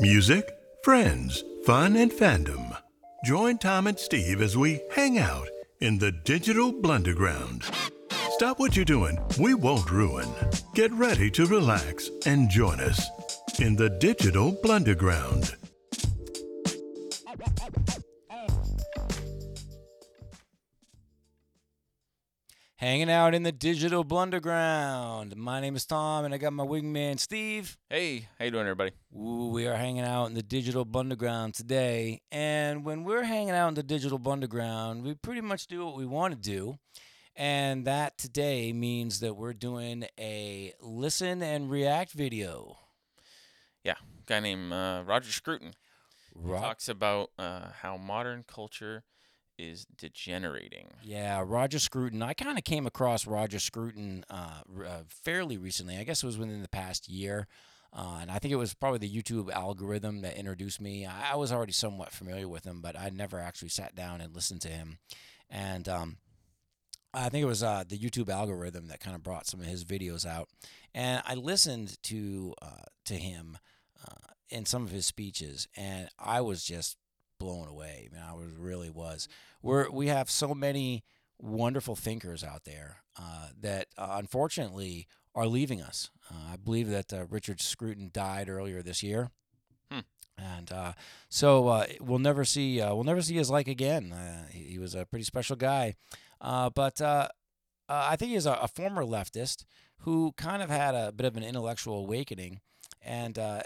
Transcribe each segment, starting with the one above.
Music, friends, fun, and fandom. Join Tom and Steve as we hang out in the digital blunderground. Stop what you're doing, we won't ruin. Get ready to relax and join us in the digital blunderground. Hanging out in the digital blunderground. My name is Tom, and I got my wingman Steve. Hey, how you doing, everybody? Ooh, we are hanging out in the digital blunderground today. And when we're hanging out in the digital blunderground, we pretty much do what we want to do. And that today means that we're doing a listen and react video. Yeah, guy named uh, Roger Scruton Ro- talks about uh, how modern culture is degenerating. Yeah, Roger Scruton. I kind of came across Roger Scruton uh, uh, fairly recently. I guess it was within the past year. Uh, and I think it was probably the YouTube algorithm that introduced me. I, I was already somewhat familiar with him, but I never actually sat down and listened to him. And um, I think it was uh, the YouTube algorithm that kind of brought some of his videos out. And I listened to uh, to him uh, in some of his speeches, and I was just blown away. Man, I was really was. We're we have so many wonderful thinkers out there uh, that uh, unfortunately are leaving us. Uh, I believe that uh, Richard Scruton died earlier this year. Hmm. And uh, so uh, we'll never see uh, we'll never see his like again. Uh, he, he was a pretty special guy, uh, but uh, uh, I think he's a, a former leftist who kind of had a bit of an intellectual awakening, and uh,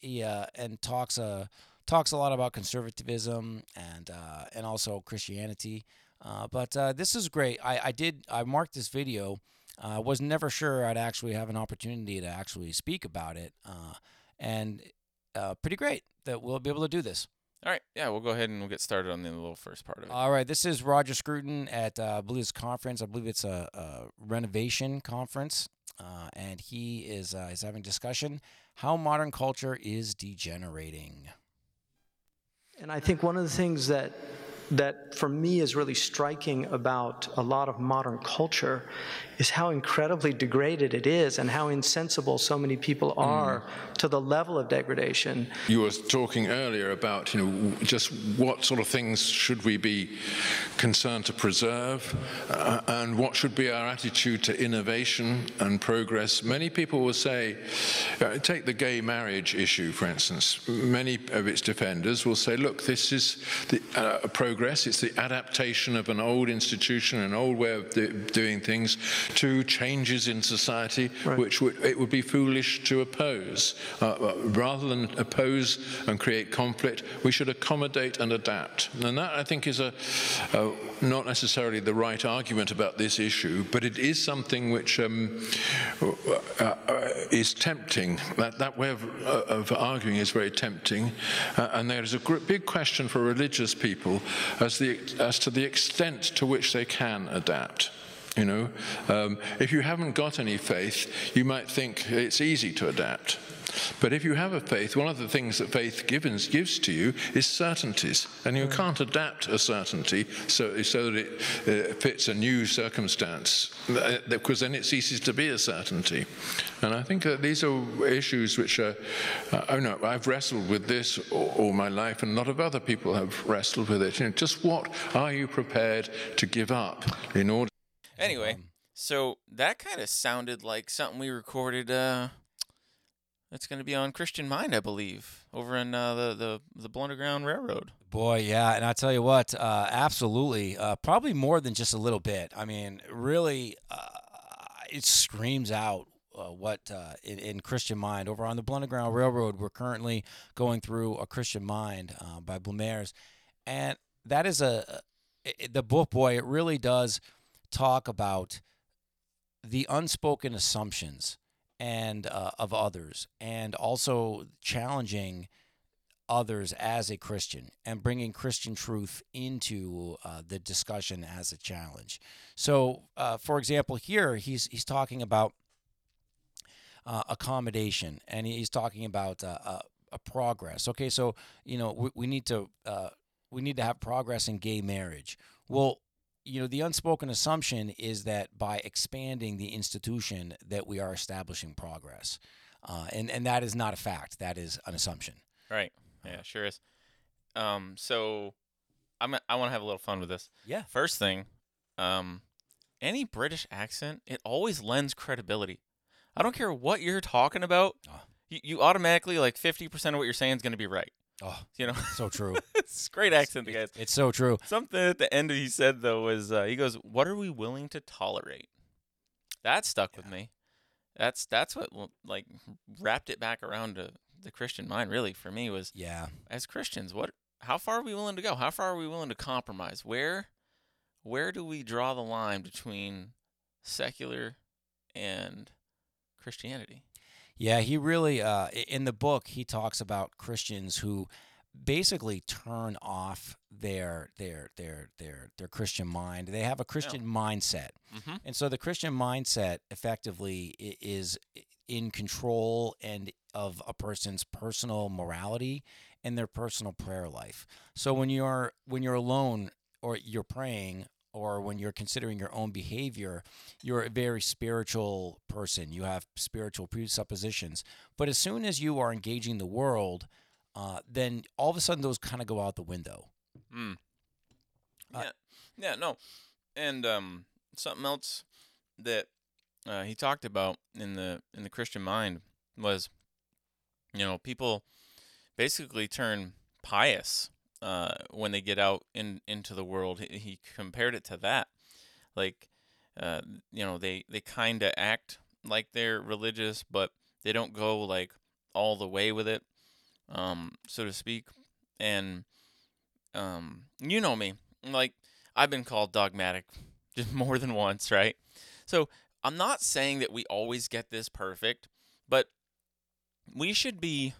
he uh, and talks uh, talks a lot about conservatism and uh, and also Christianity. Uh, but uh, this is great. I, I did I marked this video. I uh, was never sure I'd actually have an opportunity to actually speak about it, uh, and uh, pretty great that we'll be able to do this. All right, yeah, we'll go ahead and we'll get started on the little first part of it. All right, this is Roger Scruton at uh, I believe it's conference. I believe it's a, a renovation conference, uh, and he is uh, is having discussion how modern culture is degenerating. And I think one of the things that that for me is really striking about a lot of modern culture is how incredibly degraded it is and how insensible so many people are to the level of degradation. You were talking earlier about, you know, just what sort of things should we be concerned to preserve, uh, and what should be our attitude to innovation and progress. Many people will say, uh, take the gay marriage issue, for instance. Many of its defenders will say, look, this is the uh, progress. It's the adaptation of an old institution, an old way of do- doing things, to changes in society, Right. which would, it would be foolish to oppose. Uh, uh, rather than oppose and create conflict, we should accommodate and adapt. And that, I think, is a, uh, not necessarily the right argument about this issue, but it is something which um, uh, uh, is tempting. That, that way of, uh, of arguing is very tempting. Uh, and there is a gr- big question for religious people as, the, as to the extent to which they can adapt. You know, um, if you haven't got any faith, you might think it's easy to adapt. But if you have a faith, one of the things that faith gives, gives to you is certainties. And you can't adapt a certainty so, so that it uh, fits a new circumstance, uh, because then it ceases to be a certainty. And I think that these are issues which are, uh, oh no, I've wrestled with this all, all my life, and a lot of other people have wrestled with it. You know, just what are you prepared to give up in order? anyway, so that kind of sounded like something we recorded. Uh, that's going to be on Christian Mind, I believe, over in uh, the the the Blunderground Railroad. Boy, yeah, and I tell you what, uh, absolutely, uh, probably more than just a little bit. I mean, really, uh, it screams out uh, what uh, in, in Christian Mind over on the Blunderground Railroad. We're currently going through a Christian Mind uh, by Blamires, and that is a it, the book. Boy, it really does talk about the unspoken assumptions and uh, of others, and also challenging others as a Christian and bringing Christian truth into uh, the discussion as a challenge. So, uh, for example, here he's he's talking about uh, accommodation, and he's talking about uh, uh, a progress. Okay, so you know we, we need to we need to have progress in gay marriage. Well, you know the unspoken assumption is that by expanding the institution that we are establishing progress, uh, and and that is not a fact. That is an assumption. Right. Yeah, sure is. Um, so I'm I want to have a little fun with this. Yeah. First thing, um, any British accent, it always lends credibility. I don't care what you're talking about. Oh. You, you automatically like 50% of what you're saying is going to be right. Oh, You know, so true. it's great accent, the guys. it's so true. Something at the end he said though was uh, he goes, "What are we willing to tolerate?" That stuck with me. That's that's what like wrapped it back around to the Christian mind. Really, for me, was Yeah. as Christians, what how far are we willing to go? How far are we willing to compromise? Where where do we draw the line between secular and Christianity? Yeah, he really uh, in the book he talks about Christians who basically turn off their their their their their Christian mind. They have a Christian mindset. Mm-hmm. And so the Christian mindset effectively is in control and of a person's personal morality and their personal prayer life. So when you're when you're alone or you're praying or when you're considering your own behavior, you're a very spiritual person. You have spiritual presuppositions. But as soon as you are engaging the world, uh, then all of a sudden those kind of go out the window. Mm. Uh, Yeah, yeah, no, and um, something else that uh, he talked about in the in the Christian mind was, you know, people basically turn pious uh, when they get out in into the world. He, he compared it to that, like, uh, you know, they they kind of act like they're religious, but they don't go like all the way with it, um, so to speak, and um, you know me, like I've been called dogmatic just more than once, right? So I'm not saying that we always get this perfect, but we should be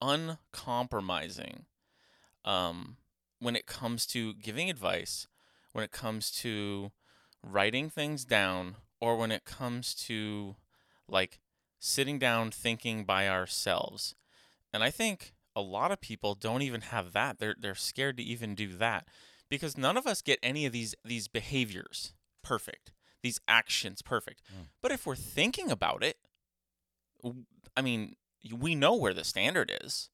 uncompromising um, when it comes to giving advice, when it comes to writing things down, or when it comes to like sitting down thinking by ourselves. And I think a lot of people don't even have that. They're they're scared to even do that because none of us get any of these these behaviors perfect, these actions perfect. Mm. But if we're thinking about it, I mean, we know where the standard is.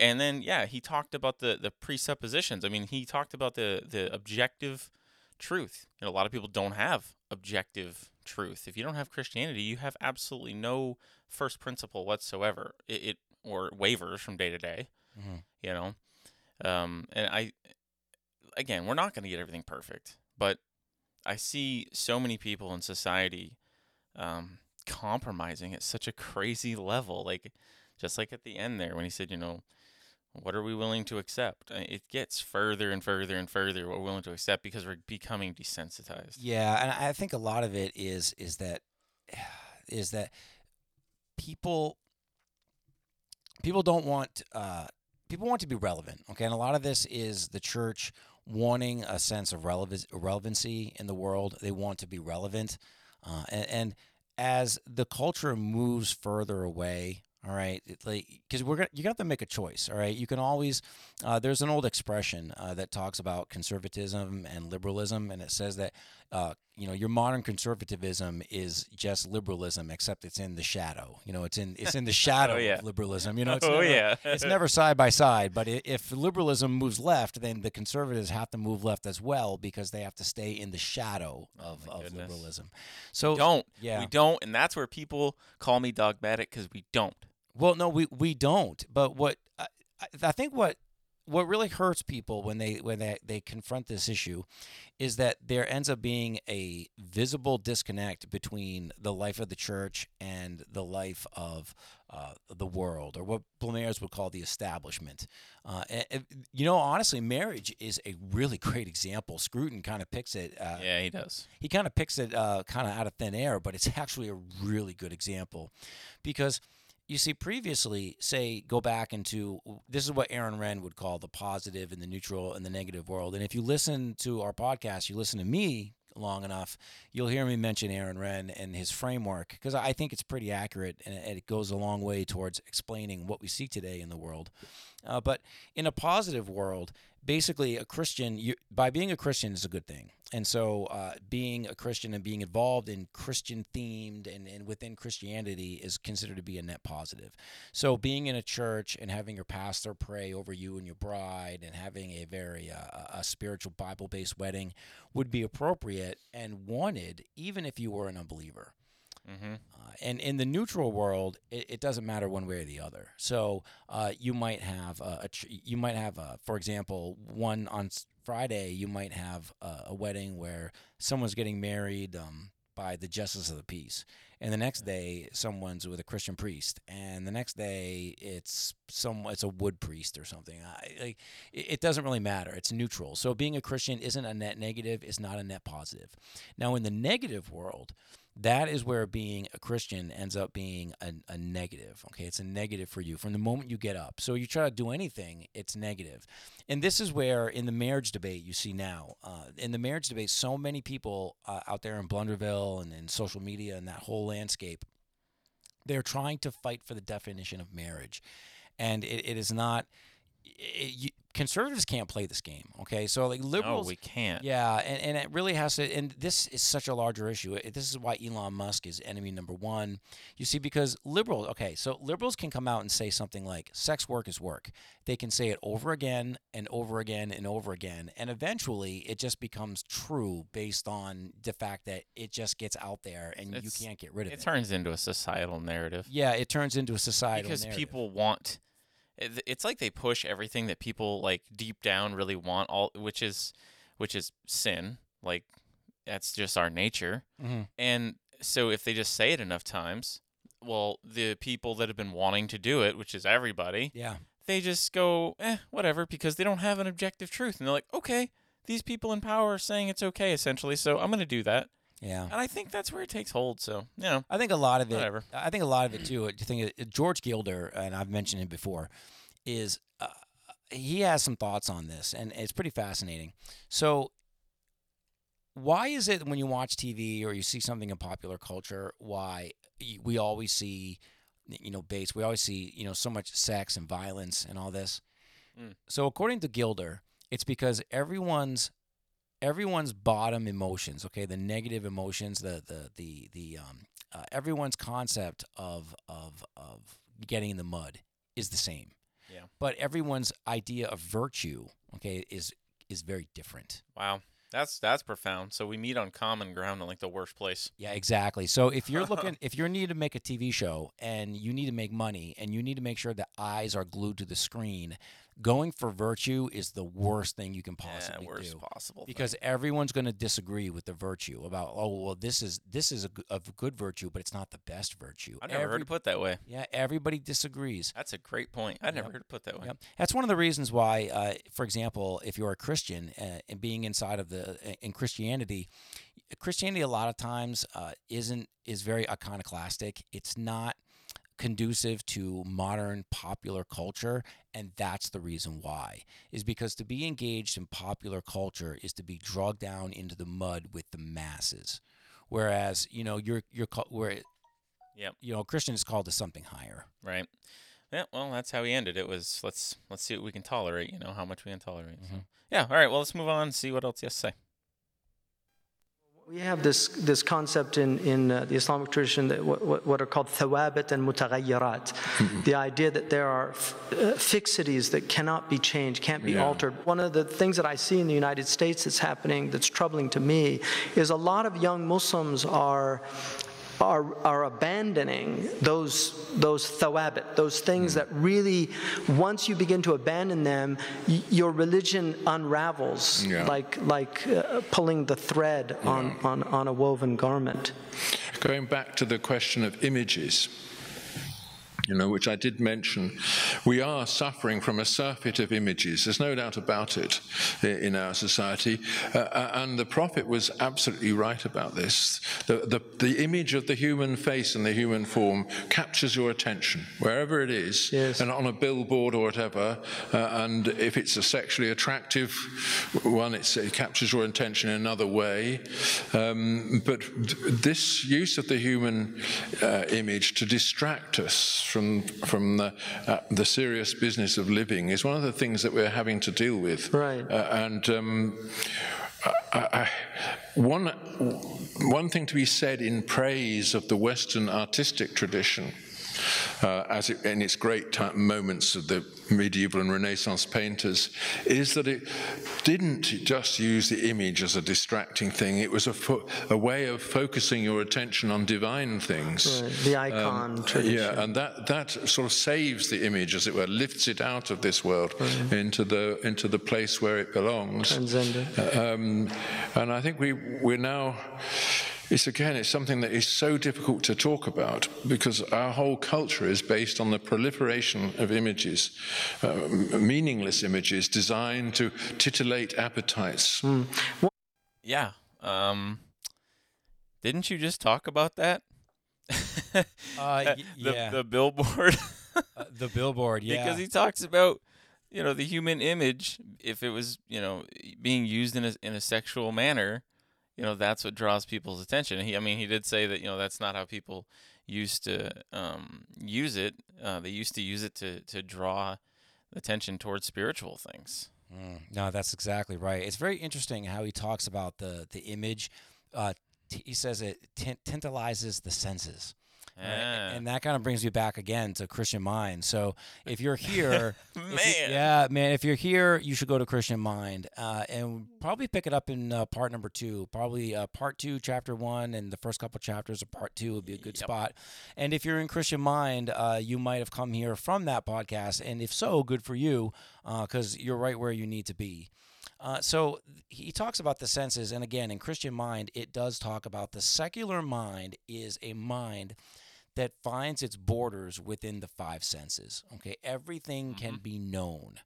And then yeah, he talked about the the presuppositions. I mean, he talked about the the objective truth. You know, a lot of people don't have objective truth. If you don't have Christianity, you have absolutely no first principle whatsoever. It, it or wavers from day to day. Mhm. You know, um, and I again, we're not going to get everything perfect, but I see so many people in society um, compromising at such a crazy level. Like, just like at the end there when he said, you know, what are we willing to accept? Uh, It gets further and further and further what we're willing to accept because we're becoming desensitized. Yeah, and I think a lot of it is is that is that people people don't want uh, people want to be relevant. Okay, and a lot of this is the church wanting a sense of relevance, relevancy in the world. They want to be relevant, uh, and, and as the culture moves further away. All right, it, like because we're gonna, you got to make a choice. All right, you can always. Uh, there's an old expression uh, that talks about conservatism and liberalism, and it says that uh, you know your modern conservatism is just liberalism, except it's in the shadow. You know, it's in it's in the shadow yeah. of liberalism. You know, it's oh never, yeah, it's never side by side. But if liberalism moves left, then the conservatives have to move left as well because they have to stay in the shadow of, Oh of liberalism. So don't. yeah. We don't, and that's where people call me dogmatic because we don't. Well, no, we we don't. But what I, I- think what what really hurts people when they when they, they confront this issue is that there ends up being a visible disconnect between the life of the church and the life of uh, the world, or what Blamires would call the establishment. Uh, and, and, you know, honestly, marriage is a really great example. Scruton kind of picks it. Uh, Yeah, he does. he kind of picks it uh, kind of out of thin air, but it's actually a really good example because you see, previously, say, go back into this is what Aaron Renn would call the positive and the neutral and the negative world. And if you listen to our podcast, you listen to me long enough, you'll hear me mention Aaron Renn and his framework because I think it's pretty accurate and it goes a long way towards explaining what we see today in the world. Uh, but in a positive world, basically a Christian. You, by being a Christian is a good thing, and so uh, being a Christian and being involved in Christian themed and, and within Christianity is considered to be a net positive. So being in a church and having your pastor pray over you and your bride and having a very uh, a spiritual Bible based wedding would be appropriate and wanted, even if you were an unbeliever. Mm-hmm. Uh, and in the neutral world, it, it, doesn't matter one way or the other. So uh, you might have a, a tr- you might have a, for example, one on Friday. You might have a, a wedding where someone's getting married um, by the justice of the peace, and the next day someone's with a Christian priest, and the next day it's some it's a wood priest or something. I, like it, it doesn't really matter. It's neutral. So being a Christian isn't a net negative. It's not a net positive. Now in the negative world that is where being a Christian ends up being a, a, negative. Okay, it's a negative for you from the moment you get up. So you try to do anything, it's negative. And this is where, in the marriage debate, you see now, uh, in the marriage debate, so many people uh, out there in Blunderville and in social media and that whole landscape, they're trying to fight for the definition of marriage, and it, it is not. It, you, conservatives can't play this game. Okay, so like liberals, no, we can't. Yeah, and, and it really has to. And this is such a larger issue. This is why Elon Musk is enemy number one. You see, because liberals. Okay, so liberals can come out and say something like "sex work is work." They can say it over again and over again and over again, and eventually it just becomes true based on the fact that it just gets out there and it's, you can't get rid of it. It turns into a societal narrative. Yeah, it turns into a societal because narrative. people want it's like they push everything that people like deep down really want all which is which is sin like that's just our nature. Mm-hmm. and so if they just say it enough times well the people that have been wanting to do it which is everybody yeah. they just go eh whatever because they don't have an objective truth. And they're like okay these people in power are saying it's okay essentially so i'm going to do that yeah, and I think that's where it takes hold. So, you know, I think a lot of it. Whatever. I think a lot of it too. I think George Gilder, and I've mentioned him before, is uh, he has some thoughts on this, and it's pretty fascinating. So, why is it when you watch TV or you see something in popular culture, why we always see, you know, base, we always see, you know, so much sex and violence and all this? Mm. So, according to Gilder, it's because everyone's everyone's bottom emotions, okay, the negative emotions, the the the the um, uh, everyone's concept of of of getting in the mud is the same. Yeah. But everyone's idea of virtue, okay, is is very different. Wow. That's that's profound. So we meet on common ground in like the worst place. Yeah, exactly. So if you're looking, if you're need to make a TV show and you need to make money and you need to make sure that eyes are glued to the screen, going for virtue is the worst thing you can possibly yeah, worst do. possible because thing. everyone's going to disagree with the virtue about oh well this is this is a, a good virtue but it's not the best virtue. I never Every, heard it put that way. Yeah everybody disagrees. That's a great point. I never yep. heard it put that way. Yep. that's one of the reasons why uh, for example if you're a christian uh, and being inside of the uh, in christianity christianity a lot of times uh, isn't is very iconoclastic. It's not conducive to modern popular culture and that's the reason why is because to be engaged in popular culture is to be dragged down into the mud with the masses. Whereas you know you're you're called where, yep. you know christian is called to something higher. Right. Yeah well that's how he ended. It was let's let's see what we can tolerate you know how much we can tolerate mm-hmm. so yeah all right well let's move on and see what else you have to say we have this, this concept in, in uh, the Islamic tradition that what, what are called thawabit and mutaghayyirat. Mm-hmm. The idea that there are f- uh, fixities that cannot be changed, can't be yeah. altered. One of the things that I see in the United States that's happening that's troubling to me is a lot of young Muslims are are, are abandoning those, those thawabit, those things that really, once you begin to abandon them, y- your religion unravels yeah. like, like uh, pulling the thread on, yeah. on, on a woven garment. Going back to the question of images you know, which I did mention, we are suffering from a surfeit of images. There's no doubt about it in our society. Uh, uh, and the prophet was absolutely right about this. The, the, the, image of the human face and the human form captures your attention, wherever it is, yes. and on a billboard or whatever. Uh, and if it's a sexually attractive one, it captures your attention in another way. Um, but this use of the human uh, image to distract us from from the, uh, the serious business of living is one of the things that we're having to deal with. Right. Uh, and um, I, I, one one thing to be said in praise of the Western artistic tradition uh, as it, in its great moments of the medieval and Renaissance painters, is that it didn't just use the image as a distracting thing. It was a, fo- a way of focusing your attention on divine things. Right. The icon um, tradition. Yeah, and that, that sort of saves the image, as it were, lifts it out of this world right. into the into the place where it belongs. Transcendent. Um, and I think we we're now it's again, it's something that is so difficult to talk about because our whole culture is based on the proliferation of images, uh, meaningless images designed to titillate appetites. Mm. Yeah. Um, didn't you just talk about that? uh, y- the, yeah. the billboard. uh, the billboard, yeah. Because he talks about you know the human image if it was you know being used in a in a sexual manner you know that's what draws people's attention. He, I mean, he did say that you know that's not how people used to um, use it. Uh, they used to use it to to draw attention towards spiritual things. Mm, no, that's exactly right. It's very interesting how he talks about the the image. Uh, t- he says it tantalizes the senses. Yeah. And that kind of brings me back again to Christian Mind. So if you're here, man, you, yeah, man, if you're here, you should go to Christian Mind uh, and probably pick it up in uh, part number two. Probably uh, part two, chapter one, and the first couple chapters of part two would be a good Yep. spot. And if you're in Christian Mind, uh, you might have come here from that podcast, and if so, good for you, because you're right where you need to be. Uh, so he talks about the senses, and again, in Christian mind, it does talk about the secular mind is a mind that finds its borders within the five senses. Okay, everything can be known.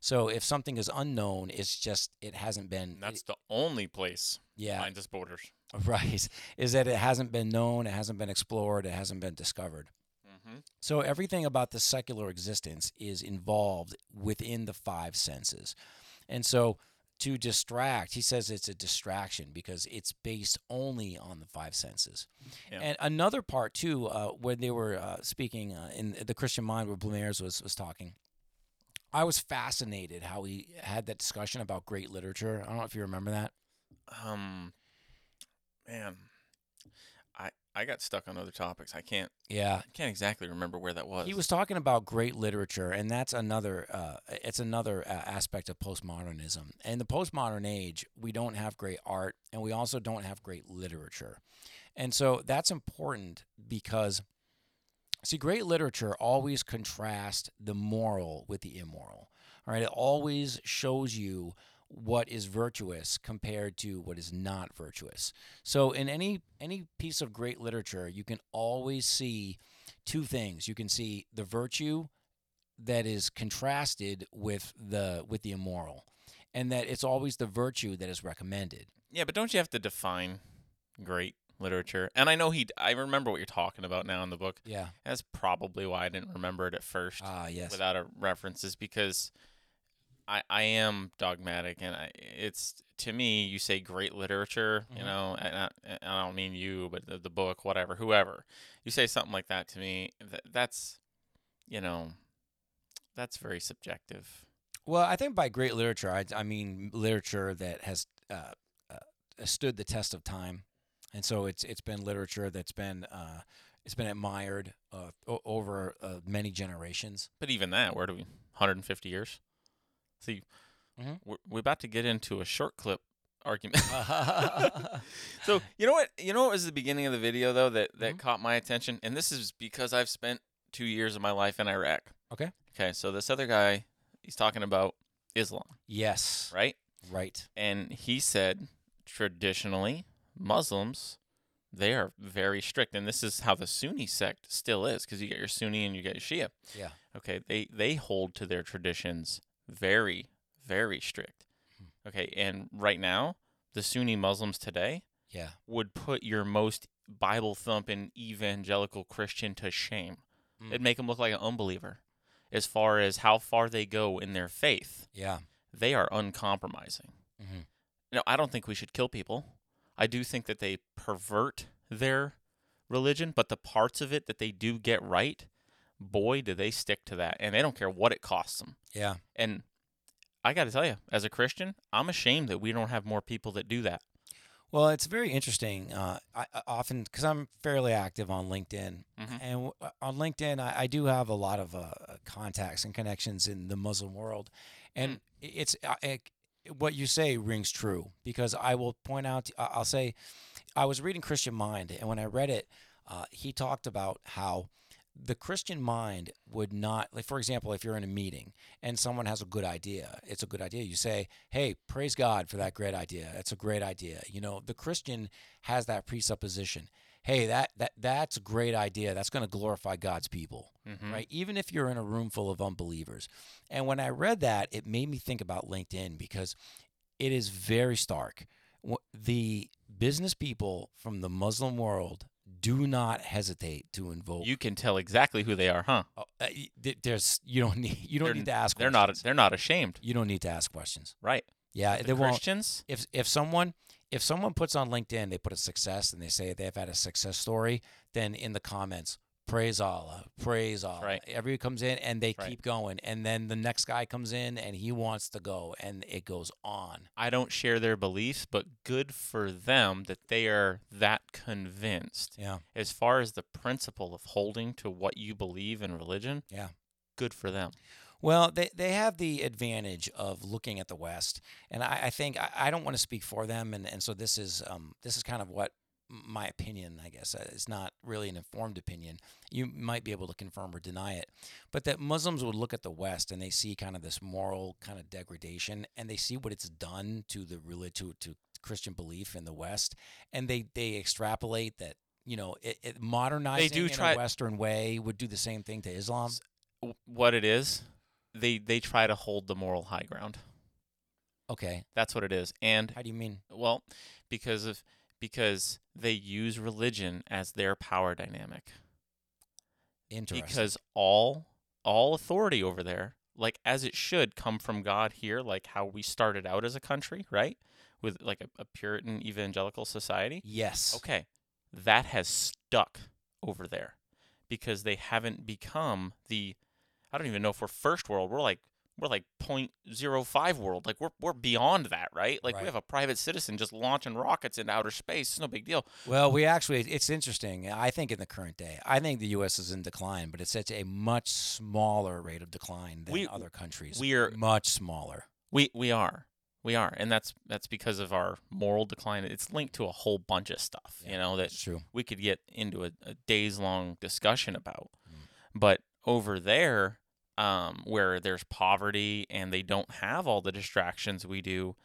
So if something is unknown, it's just it hasn't been. That's the only place yeah, finds its borders. right. Is that it hasn't been known, it hasn't been explored, it hasn't been discovered. Mm-hmm. So everything about the secular existence is involved within the five senses. And so to distract, he says it's a distraction because it's based only on the five senses. Yeah. And another part too, uh, when they were uh, speaking uh, in the Christian mind, where Blamires was was talking, I was fascinated how he had that discussion about great literature. I don't know if you remember that. Um, man, I got stuck on other topics. I can't Yeah, I can't exactly remember where that was. He was talking about great literature, and that's another. Uh, it's another uh, aspect of postmodernism. In the postmodern age, we don't have great art, and we also don't have great literature, and so that's important because, see, great literature always contrasts the moral with the immoral. All right, it always shows you what is virtuous compared to what is not virtuous. So in any any piece of great literature, you can always see two things. You can see the virtue that is contrasted with the with the immoral, and that it's always the virtue that is recommended. Yeah, but don't you have to define great literature? And I know he. I remember what you're talking about now in the book. Yeah. That's probably why I didn't remember it at first. Ah, yes. Without a references, because I I am dogmatic, and I it's to me you say great literature, you Mhm. know, and I, I don't mean you, but the, the book, whatever, whoever. You say something like that to me, that, that's, you know, that's very subjective. Well, I think by great literature, I, I mean literature that has uh, uh, stood the test of time, and so it's it's been literature that's been uh, it's been admired uh, o- over uh, many generations. But even that, where do we? 150 years. See, Mhm. we're, we're about to get into a short clip argument. so you know what? You know what was the beginning of the video though that that Mhm. caught my attention, and this is because I've spent two years of my life in Iraq. Okay. Okay. So this other guy, he's talking about Islam, yes. right? Right. And he said traditionally Muslims they are very strict, and this is how the Sunni sect still is, because you get your Sunni and you get your Shia. Yeah. Okay, they they hold to their traditions very very strict. Okay, and right now the Sunni Muslims today Yeah. would put your most Bible thumping evangelical Christian to shame. Mm. It'd make them look like an unbeliever. As far as how far they go in their faith, Yeah. they are uncompromising. Mhm. No, I don't think we should kill people. I do think that they pervert their religion, but the parts of it that they do get right, boy, do they stick to that, and they don't care what it costs them. Yeah. And I got to tell you, as a Christian, I'm ashamed that we don't have more people that do that. Well, it's very interesting. Uh, I, I often, because I'm fairly active on LinkedIn, Mhm. and w- uh, on LinkedIn, I, I do have a lot of uh, contacts and connections in the Muslim world, and Mm. it's uh, it, what you say rings true because I will point out. I- I'll say, I was reading Christian Mind, and when I read it, uh, he talked about how the Christian mind would not, like, for example, if you're in a meeting and someone has a good idea, it's a good idea. You say, hey, praise God for that great idea. That's a great idea. You know, the Christian has that presupposition. Hey, that, that that's a great idea. That's going to glorify God's people, Mhm. right? Even if you're in a room full of unbelievers. And when I read that, it made me think about LinkedIn because it is very stark. The business people from the Muslim world do not hesitate to invoke You can tell exactly who they are, huh? Oh, uh, there's you don't need you don't They're- need to ask. They're not. questions. They're not ashamed, You don't need to ask questions. right? Yeah, The they won't. Christians. If if someone if someone puts on LinkedIn they put a success and they say they've had a success story, then in the comments praise Allah, praise Allah. Right. Everybody comes in and they Right. keep going, and then the next guy comes in and he wants to go, and it goes on. I don't share their beliefs, but good for them that they are that convinced. Yeah, As far as the principle of holding to what you believe in religion, yeah. good for them. Well, they, they have the advantage of looking at the West, and I, I think I, I don't want to speak for them, and, and so this is um, this is kind of what my opinion, I guess. Uh, It's not really an informed opinion. You might be able to confirm or deny it, but that Muslims would look at the West and they see kind of this moral kind of degradation, and they see what it's done to the religion to, to Christian belief in the West, and they they extrapolate that. You know, it, it modernizing do in try- a Western way would do the same thing to Islam. What it is, they they try to hold the moral high ground. Okay, That's what it is. And how do you mean? well, because of because they use religion as their power dynamic. Interesting. because all all authority over there like as it should come from god here like how we started out as a country right with like a, a puritan evangelical society yes. okay that has stuck over there because they haven't become the i don't even know if we're first world we're like we're like 0.05 world like we're, we're beyond that right like Right. we have a private citizen just launching rockets into outer space it's no big deal Well, we actually, it's interesting. I think in the current day, I think the U.S. is in decline, but it's at a much smaller rate of decline than We- other countries. we're- much smaller. We we are. We are. And that's that's because of our moral decline. It's linked to a whole bunch of stuff, you know, that That's true. we could get into a, a days long discussion about. Mm. But over there, um, where there's poverty and they don't have all the distractions we do,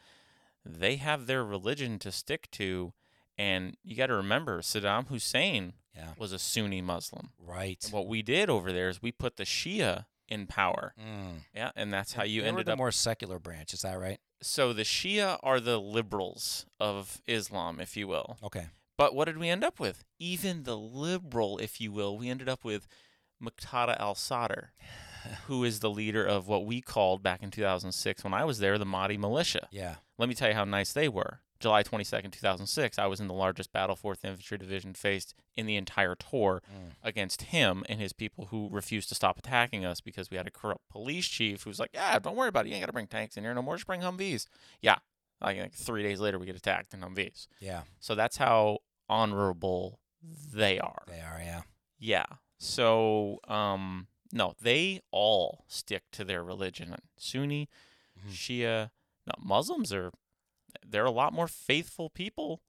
they have their religion to stick to. And you got to remember, Saddam Hussein Yeah. was a Sunni Muslim. Right. And what we did over there is we put the Shia in power. Mm. Yeah, and that's how you They ended the up more secular branch. Is that right? so the Shia are the liberals of Islam, if you will. Okay. But what did we end up with? Even the liberal, if you will, we ended up with Muqtada al-Sadr, who is the leader of what we called back in 2006 when I was there the Mahdi militia. Yeah. Let me tell you how nice they were. July 22nd, 2006, I was in the largest battle 4th Infantry Division faced in the entire tour Mm. against him and his people who refused to stop attacking us because we had a corrupt police chief who's like, yeah, don't worry about it. You ain't got to bring tanks in here no more. Just bring Humvees. Yeah. Like, like three days later, we get attacked in Humvees. Yeah. So that's how honorable they are. They are. Yeah. Yeah. So, um, no, they all stick to their religion. Sunni, Mhm. Shia, no, Muslims are they're a lot more faithful people,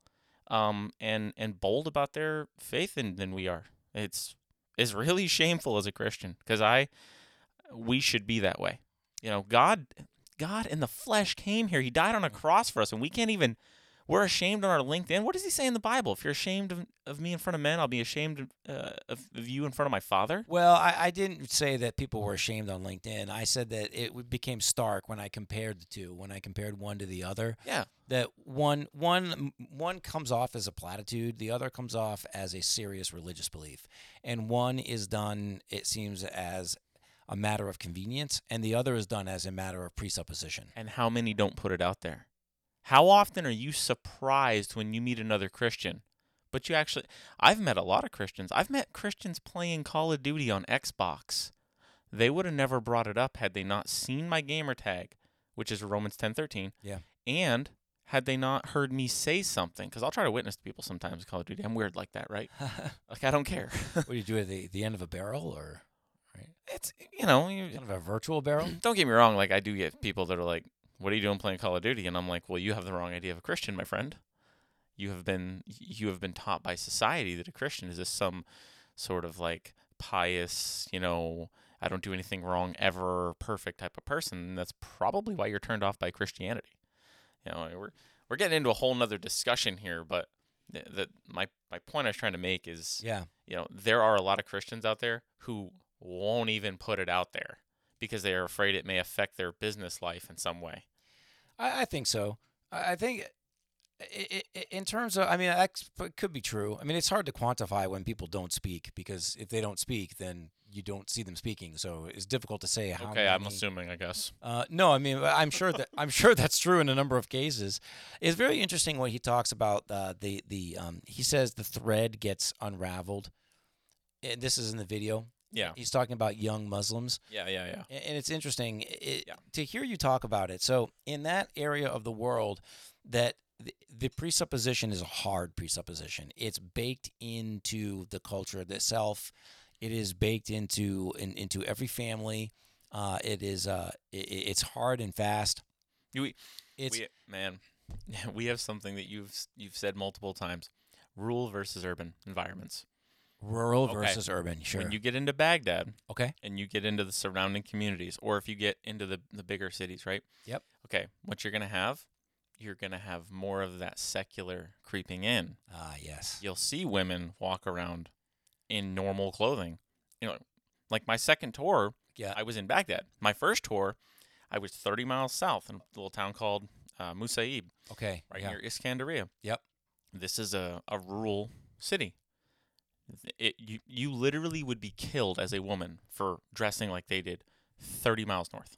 um, and and bold about their faith than, than we are. It's it's really shameful as a Christian because I we should be that way. You know, God God in the flesh came here. He died on a cross for us, and we can't even. We're ashamed on our LinkedIn. What does he say in the Bible? If you're ashamed of, of me in front of men, I'll be ashamed of, uh, of, of you in front of my Father. Well, I, I didn't say that people were ashamed on LinkedIn. I said that it became stark when I compared the two. When I compared one to the other. Yeah. that one one one comes off as a platitude the other comes off as a serious religious belief and one is done it seems as a matter of convenience and the other is done as a matter of presupposition And how many don't put it out there? How often are you surprised when you meet another Christian? but you actually I've met a lot of Christians. I've met Christians playing Call of Duty on Xbox. They would have never brought it up had they not seen my gamer tag, which is Romans 10:13. Yeah. And had they not heard me say something cuz I'll try to witness to people sometimes Call of Duty. I'm weird like that, right? like I don't care. what do you do at the, the end of a barrel or Right? it's you know, you, kind of a virtual barrel? don't get me wrong, like I do get people that are like, "What are you doing playing Call of Duty?" and I'm like, "Well, you have the wrong idea of a Christian, my friend. You have been you have been taught by society that a Christian is just some sort of like pious, you know, I don't do anything wrong ever, perfect type of person. And that's probably why you're turned off by Christianity. You know, we're we're getting into a whole nother discussion here, but th- that my my point I was trying to make is Yeah. you know, there are a lot of Christians out there who won't even put it out there because they are afraid it may affect their business life in some way. I, I think so. I I think in terms of, I mean, that could be true. I mean, it's hard to quantify when people don't speak because if they don't speak, then you don't see them speaking. So it's difficult to say how. okay, I'm assuming, I guess. Uh, no, I mean, I'm sure that I'm sure that's true in a number of cases. It's very interesting what he talks about. Uh, the the um, he says the thread gets unraveled. And this is in the video. Yeah. He's talking about young Muslims. Yeah, yeah, yeah. And it's interesting it, Yeah. to hear you talk about it. So, in that area of the world, that the, the presupposition is a hard presupposition. It's baked into the culture itself. It is baked into in, into every family. Uh, it is uh, i i- it's hard and fast. You, It's we, man, we have something that you've you've said multiple times: rural versus urban environments. Rural Okay. versus urban. Sure. When you get into Baghdad okay. and you get into the surrounding communities, or if you get into the the bigger cities, right? Yep. Okay, what you're gonna have, you're gonna have more of that secular creeping in. Ah, yes. You'll see women walk around in normal clothing. You know, like my second tour, Yeah. I was in Baghdad. My first tour, I was 30 miles south in a little town called uh, Musaib, Okay. right yeah. near Iskandaria. Yep. This is a, a rural city. It, you, you literally would be killed as a woman for dressing like they did 30 miles north.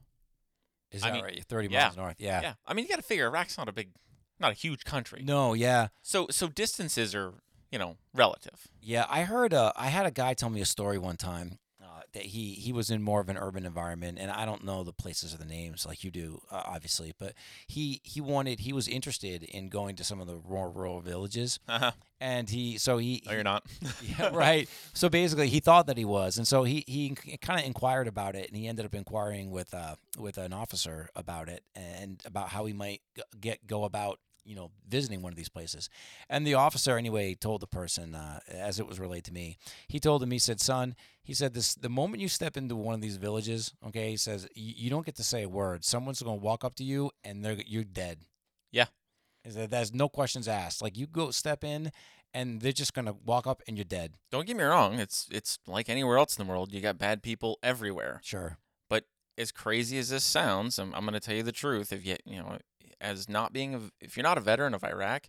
Is I that mean, right? Thirty yeah. miles north. Yeah. Yeah. I mean, you got to figure Iraq's not a big, not a huge country. No. Yeah. So, so distances are, you know, relative. Yeah, I heard. Uh, I had a guy tell me a story one time that he he was in more of an urban environment, and I don't know the places or the names like you do, uh, obviously. But he he wanted he was interested in going to some of the rural rural villages, Uh-huh. and he so he No, you're not. yeah, right. So basically, he thought that he was, and so he he kind of inquired about it, and he ended up inquiring with uh with an officer about it and about how he might get go about you know visiting one of these places. And the officer anyway told the person, uh, as it was relayed to me, he told him he said, "Son," he said, "this the moment you step into one of these villages, okay," he says, "you, don't get to say a word. Someone's gonna walk up to you, and they're you're dead." Yeah. He said, "There's no questions asked. Like you go step in." And they're just gonna walk up and you're dead. Don't get me wrong. It's it's like anywhere else in the world. You got bad people everywhere. Sure. But as crazy as this sounds, I'm, I'm going to tell you the truth. If you you know, as not being a, if you're not a veteran of Iraq,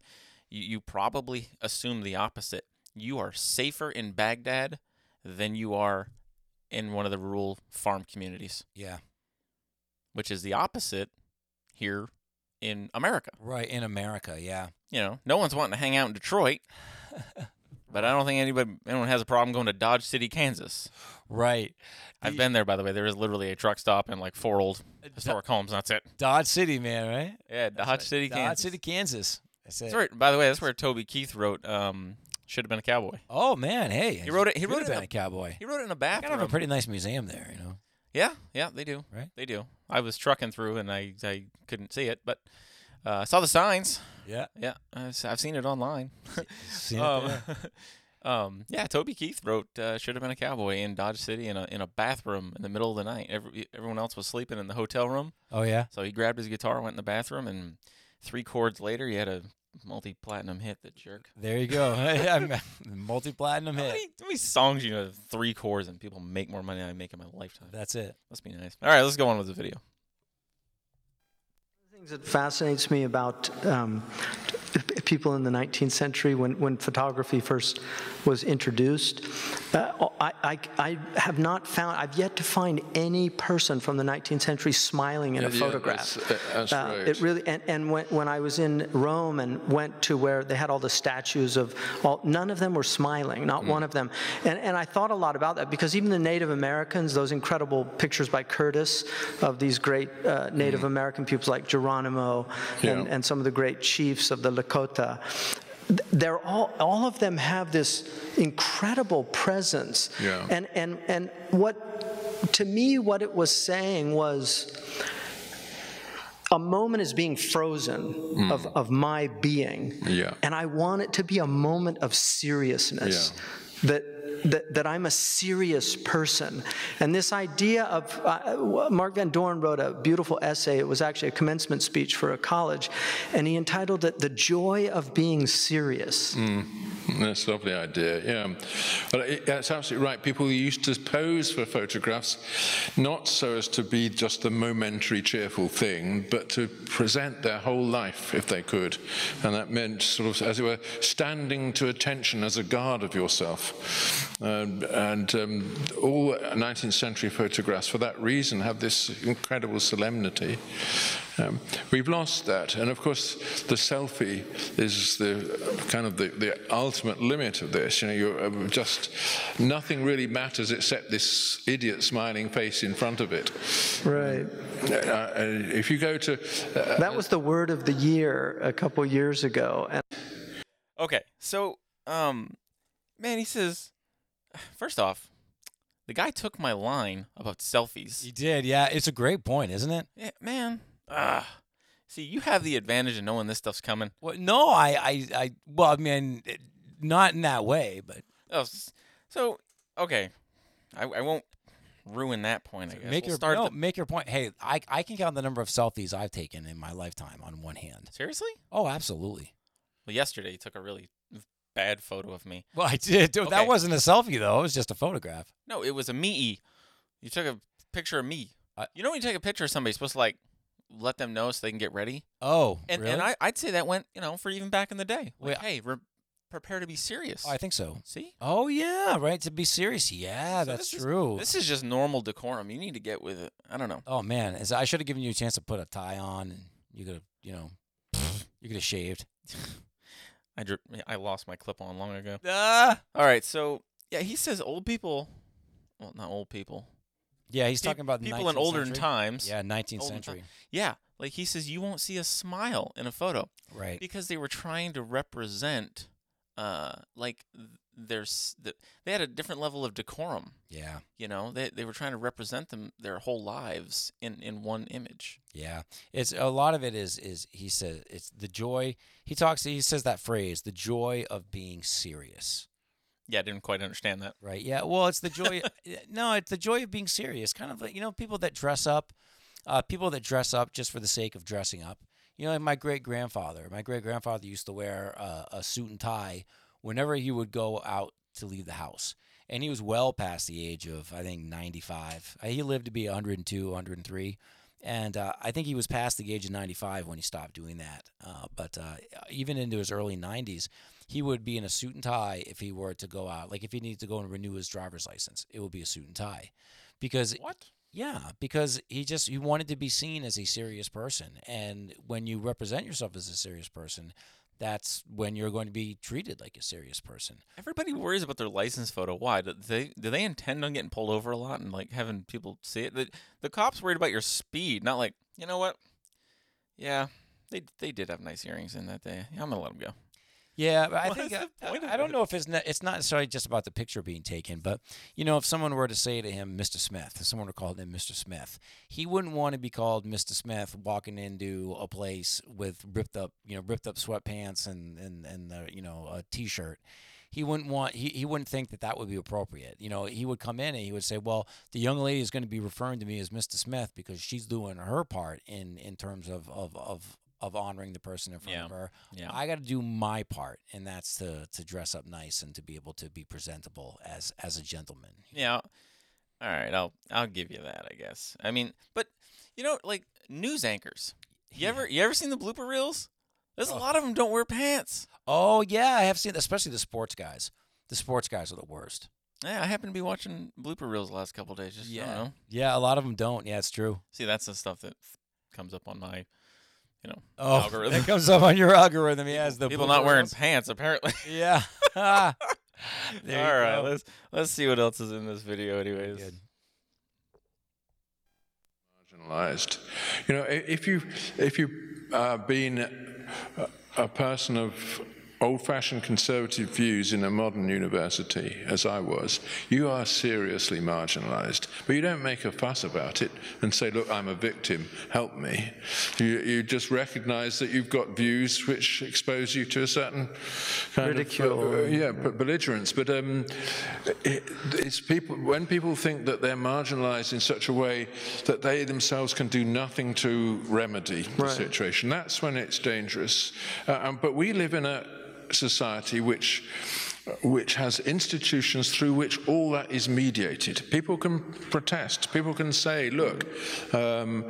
you, you probably assume the opposite. You are safer in Baghdad than you are in one of the rural farm communities, Yeah. which is the opposite here in America. Right in America. Yeah. You know, no one's wanting to hang out in Detroit, but I don't think anybody anyone has a problem going to Dodge City, Kansas. Right. I've The- been there, by the way. There is literally a truck stop and like four old historic homes. That's it. Dodge City, man. Right. Yeah, Dodge City, Kansas. Dodge Kansas. City, Kansas. That's it. That's right. By the way, that's where Toby Keith wrote um, "Should Have Been a Cowboy." Oh man, hey. He wrote it- he wrote it been in a cowboy. He wrote it in a bathroom. kind of a pretty nice museum there, you know. yeah, yeah, they do. Right? They do. I was trucking through and I I couldn't see it, but uh, I saw the signs. Yeah. Yeah, I've s- I've seen it online. Seen um, there. um, yeah, Toby Keith wrote uh, "Should Have Been a Cowboy" in Dodge City in a in a bathroom in the middle of the night. Every, everyone else was sleeping in the hotel room, Oh yeah. so he grabbed his guitar, went in the bathroom, and three chords later, he had a multi-platinum hit. The jerk. There you go. Multi platinum How hit. many, how many songs you know three chords and people make more money than I make in my lifetime? That's it. Must be nice. All right, let's go on with the video. Things that fascinates me about um, people in the 19th century when, when photography first was introduced. Uh, I, I, I have not found, I've yet to find any person from the 19th century smiling in a Yeah, photograph. that's- uh, right. It really, and, and when, when I was in Rome and went to where they had all the statues of all, none of them were smiling, not Mm. one of them. And, and I thought a lot about that because even the Native Americans, those incredible pictures by Curtis of these great uh, Native American peoples like Geronimo and, Mm. Yeah. and some of the great chiefs of the Lakota they're all, all of them have this incredible presence. Yeah. And, and, and what, to me, what it was saying was, a moment is being frozen of, of my being. Yeah. And I want it to be a moment of seriousness. That, that, that I'm a serious person. And this idea of, uh, Mark Van Doren wrote a beautiful essay. It was actually a commencement speech for a college. And he entitled it The Joy of Being Serious. That's a lovely idea, yeah. But it, that's absolutely right. People used to pose for photographs not so as to be just a momentary cheerful thing, but to present their whole life if they could. And that meant sort of, as it were, standing to attention as a guard of yourself. Um, and um, all 19th century photographs, for that reason, have this incredible solemnity. Um, we've lost that, and of course, the selfie is the kind of the, the ultimate limit of this. You know, you're um, just nothing really matters except this idiot smiling face in front of it. Right. Uh, uh, if you go to uh, That was the word of the year a couple years ago. And Okay, so um, man, he says, first off, the guy took my line about selfies. He did, yeah. It's a great point, isn't it? Yeah, man, ah, see, you have the advantage of knowing this stuff's coming. Well, no, I, I, I well, I mean, it- not in that way, but Oh, so okay, I, I won't ruin that point. I guess make we'll your start. no, the- make your point. Hey, I, I can count the number of selfies I've taken in my lifetime on one hand. Seriously? Oh, absolutely. Well, yesterday you took a really bad photo of me. Well, I did. Dude, Okay. That wasn't a selfie though. It was just a photograph. No, it was a me. You took a picture of me. I- you know when you take a picture of somebody, you're supposed to like let them know so they can get ready. Oh, And really? and I, I'd say that went you know for even back in the day. Like, Wait, hey, re- prepare to be serious. Oh, I think so. See, Oh yeah, right. To be serious, yeah, So that's this is- true. this is just normal decorum. You need to get with it. I don't know. oh man, as- I should have given you a chance to put a tie on, and you could have, you know, you could have shaved. I dri- I lost my clip on long ago. Ah. All right, so yeah, he says old people. Well, not old people. Yeah, he's Pe- talking about the people in older century. times. Yeah, 19th Olden century. Yeah, like he says, you won't see a smile in a photo Right. because they were trying to represent, uh, like th- there's the, they had a different level of decorum. Yeah. You know, they they were trying to represent them their whole lives in in one image. Yeah, it's a lot of it is is he says it's the joy. He talks. He says that phrase, the joy of being serious. Yeah, I didn't quite understand that. Right. Yeah. Well, it's the joy. no, it's the joy of being serious. Kind of like you know people that dress up, uh, people that dress up just for the sake of dressing up. You know, like my great grandfather. My great grandfather used to wear uh, a suit and tie whenever he would go out to leave the house. And he was well past the age of, I think, 95. Uh, He lived to be 102, 103. And uh, I think he was past the age of 95 when he stopped doing that. Uh, but uh, even into his early 90s, he would be in a suit and tie if he were to go out. Like if he needed to go and renew his driver's license, it would be a suit and tie. Because What? yeah, because he just he wanted to be seen as a serious person, and when you represent yourself as a serious person, that's when you're going to be treated like a serious person. Everybody worries about their license photo. Why? Do they do they intend on getting pulled over a lot and like having people see it? The, the cops worried about your speed, not like you know what? Yeah, they they did have nice earrings in that day. I'm gonna let them go. Yeah, but I think is I, of I don't know if it's ne- it's not necessarily just about the picture being taken, but you know, if someone were to say to him, "Mr. Smith," if someone were called him Mr. Smith, he wouldn't want to be called Mr. Smith walking into a place with ripped up, you know, ripped up sweatpants and and and uh, you know a t-shirt. He wouldn't want he, he wouldn't think that that would be appropriate. You know, he would come in and he would say, "Well, the young lady is going to be referring to me as Mr. Smith because she's doing her part in in terms of of of, of honoring the person in front Yeah. of her." Yeah. I got to do my part, and that's to to dress up nice and to be able to be presentable as as a gentleman. Yeah. All right, I'll I'll give you that, I guess. I mean, but you know, like news anchors. You Yeah. ever you ever seen the blooper reels There's a lot of them don't wear pants. Oh yeah, I have seen, especially the sports guys. The sports guys are the worst. Yeah, I happen to be watching blooper reels the last couple days. Just know. yeah. A lot of them don't. Yeah, it's true. See, that's the stuff that comes up on my, you know, Oh, algorithm. it comes up on your algorithm. Yeah, as the People not wearing girls. pants apparently. Yeah. There you All right, go. let's let's see what else is in this video, anyways. Good. marginalized. You know, if you if you uh, been a, a person of old-fashioned conservative views in a modern university, as I was, you are seriously marginalized. But you don't make a fuss about it and say, "Look, I'm a victim. Help me." You, you just recognize that you've got views which expose you to a certain kind Ridicule. of uh, yeah, belligerence. But um, it, it's people when people think that they're marginalised in such a way that they themselves can do nothing to remedy the Right. situation. That's when it's dangerous. Uh, um, but we live in a society which which has institutions through which all that is mediated. People can protest. People can say, "Look, um,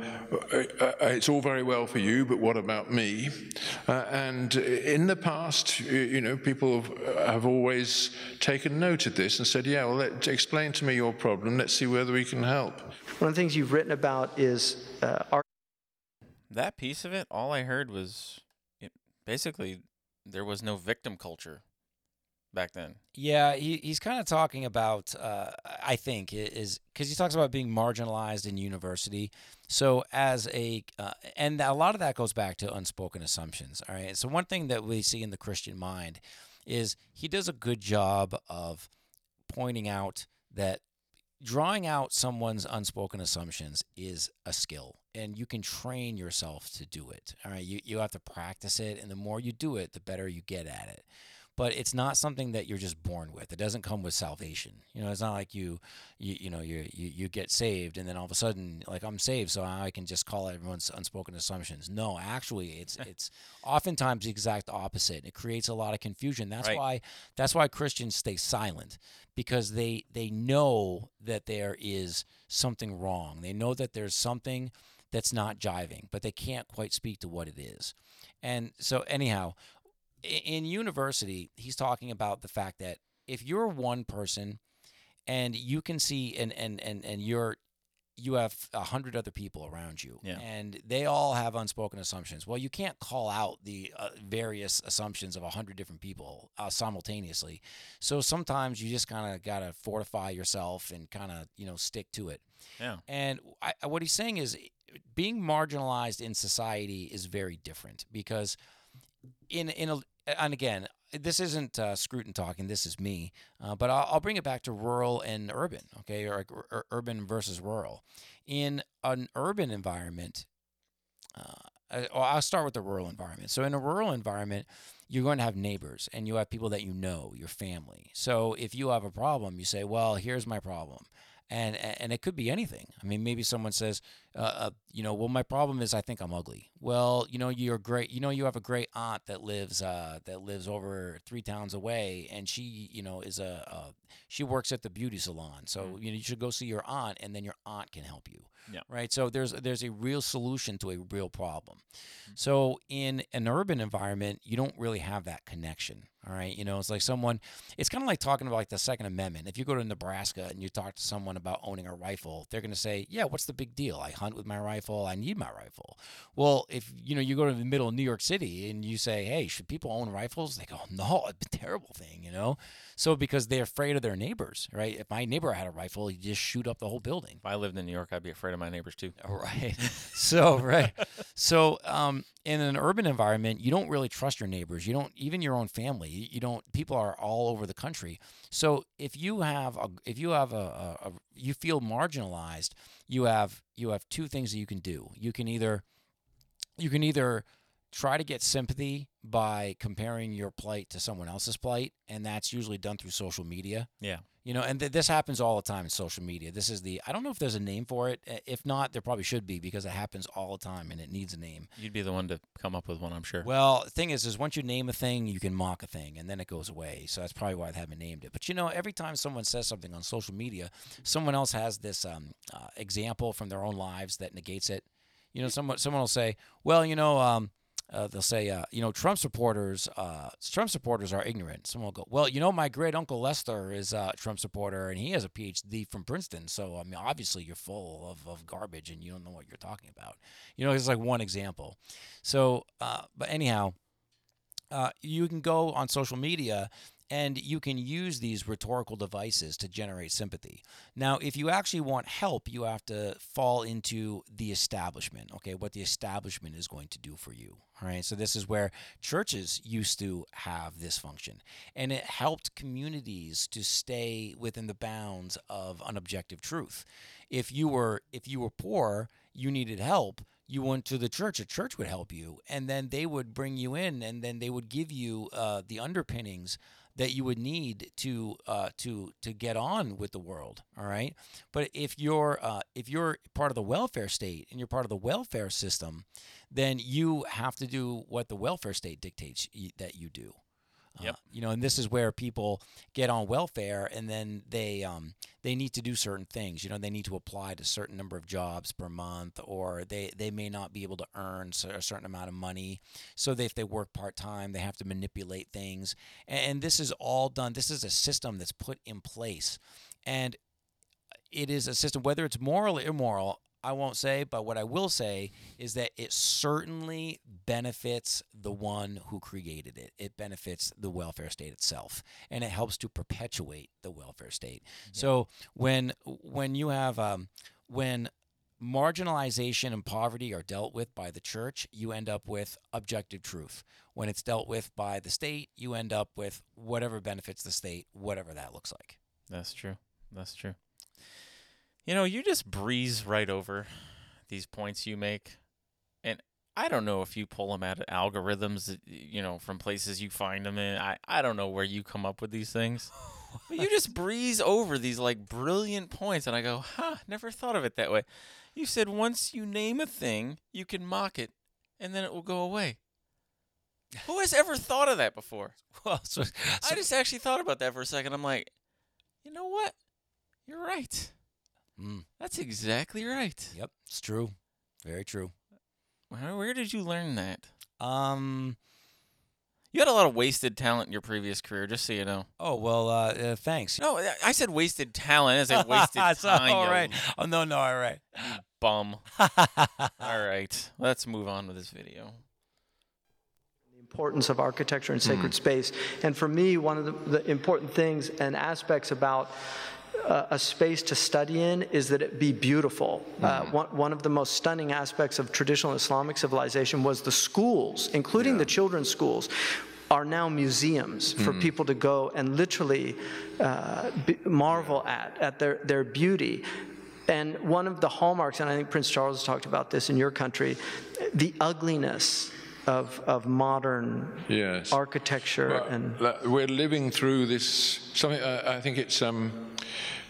uh, uh, it's all very well for you, but what about me?" Uh, and in the past, you, you know, people have, have always taken note of this and said, "Yeah, well, let, explain to me your problem. Let's see whether we can help." One of the things you've written about is uh, art. That piece of it, all I heard was basically there was no victim culture back then. Yeah, he, he's kind of talking about, uh, I think, is because he talks about being marginalized in university. So, as a, uh, and a lot of that goes back to unspoken assumptions. All right. So, one thing that we see in the Christian mind is he does a good job of pointing out that drawing out someone's unspoken assumptions is a skill and you can train yourself to do it all right you, you have to practice it and the more you do it the better you get at it but it's not something that you're just born with. It doesn't come with salvation. You know, it's not like you, you, you know, you, you you get saved and then all of a sudden, like I'm saved, so I can just call everyone's unspoken assumptions. No, actually, it's it's oftentimes the exact opposite. It creates a lot of confusion. That's Right. why that's why Christians stay silent because they they know that there is something wrong. They know that there's something that's not jiving, but they can't quite speak to what it is. And so, anyhow, in university, he's talking about the fact that if you're one person and you can see and and and and you're you have a hundred other people around you Yeah. and they all have unspoken assumptions well you can't call out the uh, various assumptions of a hundred different people uh, simultaneously so sometimes you just kind of got to fortify yourself and kind of you know stick to it Yeah. and I- what he's saying is being marginalized in society is very different because in in a and again this isn't uh, Scruton talking. This is me, uh, but I'll, I'll bring it back to rural and urban. Okay, or ur- urban versus rural. In an urban environment, uh, I- I'll start with the rural environment. So in a rural environment, you're going to have neighbors and you have people that you know, your family. So if you have a problem, you say, "Well, here's my problem." And, and it could be anything. I mean, maybe someone says, uh, uh, you know, well, my problem is I think I'm ugly. Well, you know, you're great. You know, you have a great aunt that lives uh, that lives over three towns away, and she, you know, is a uh, she works at the beauty salon. So you know, you should go see your aunt, and then your aunt can help you. Yeah. Right. So there's there's a real solution to a real problem. So in an urban environment, you don't really have that connection. All right. You know, it's like someone, it's kind of like talking about like the Second Amendment. If you go to Nebraska and you talk to someone about owning a rifle, they're going to say, yeah, what's the big deal? I hunt with my rifle. I need my rifle. Well, if, you know, you go to the middle of New York City and you say, hey, should people own rifles? They go, no, it's a terrible thing, you know? So because they're afraid of their neighbors, right? If my neighbor had a rifle, he'd just shoot up the whole building. If I lived in New York, I'd be afraid of my neighbors too. Right. so right. So um, in an urban environment, you don't really trust your neighbors. You don't even your own family. You don't. People are all over the country. So if you have a, if you have a, a, a you feel marginalized, you have you have two things that you can do. You can either you can either try to get sympathy by comparing your plight to someone else's plight, and that's usually done through social media. Yeah. You know, and th- this happens all the time in social media. This is the I don't know if there's a name for it. If not, there probably should be because it happens all the time and it needs a name. You'd be the one to come up with one, I'm sure. Well, the thing is, is once you name a thing, you can mock a thing, and then it goes away. So that's probably why I haven't named it. But you know, every time someone says something on social media, someone else has this um, uh, example from their own lives that negates it. You know, someone someone will say, "Well, you know, um, uh, they'll say, uh, you know, Trump supporters, uh, Trump supporters are ignorant. Someone will go, well, you know, my great uncle Lester is a Trump supporter, and he has a PhD from Princeton. So I mean, obviously, you're full of, of garbage, and you don't know what you're talking about. You know, it's like one example. So, uh, but anyhow, uh, you can go on social media and you can use these rhetorical devices to generate sympathy. Now, if you actually want help, you have to fall into the establishment, okay, what the establishment is going to do for you. All right, so this is where churches used to have this function, and it helped communities to stay within the bounds of an objective truth. If you were if you were poor, you needed help, you went to the church, a church would help you, and then they would bring you in, and then they would give you uh, the underpinnings that you would need to uh, to to get on with the world. All right, but if you're uh, if you're part of the welfare state and you're part of the welfare system, then you have to do what the welfare state dictates that you do. Yep. Uh, you know, and this is where people get on welfare, and then they um, they need to do certain things. You know, they need to apply to a certain number of jobs per month, or they they may not be able to earn a certain amount of money. So they, if they work part time, they have to manipulate things, and, and this is all done. This is a system that's put in place, and it is a system, whether it's moral or immoral. I won't say, but what I will say is that it certainly benefits the one who created it. It benefits the welfare state itself, and it helps to perpetuate the welfare state. Yeah. So when when you have um, when marginalization and poverty are dealt with by the church, you end up with objective truth. When it's dealt with by the state, you end up with whatever benefits the state, whatever that looks like. That's true. That's true. You know, you just breeze right over these points you make. And I don't know if you pull them out of algorithms, you know, from places you find them in. I, I don't know where you come up with these things. but you just breeze over these like brilliant points. And I go, huh, never thought of it that way. You said once you name a thing, you can mock it and then it will go away. Who has ever thought of that before? Well, so, so, I just actually thought about that for a second. I'm like, you know what? You're right. Mm. That's exactly right. Yep, it's true. Very true. Where, where did you learn that? Um, you had a lot of wasted talent in your previous career, just so you know. Oh well, uh, uh, thanks. No, I said wasted talent. as a wasted time. all right. Oh no, no, all right. bum. all right. Let's move on with this video The importance of architecture and sacred mm. space. And for me, one of the, the, important things and aspects about a space to study in is that it be beautiful. Uh, mm-hmm. Uh, one, one, of the most stunning aspects of traditional Islamic civilization was the schools, including yeah. the children's schools, are now museums for mm. people to go and literally uh, be, marvel at, at their, their beauty. And one of the hallmarks, and I think Prince Charles talked about this in your country, the ugliness of, of modern yes. architecture. Well, and we're living through this. Something uh, I think it's um,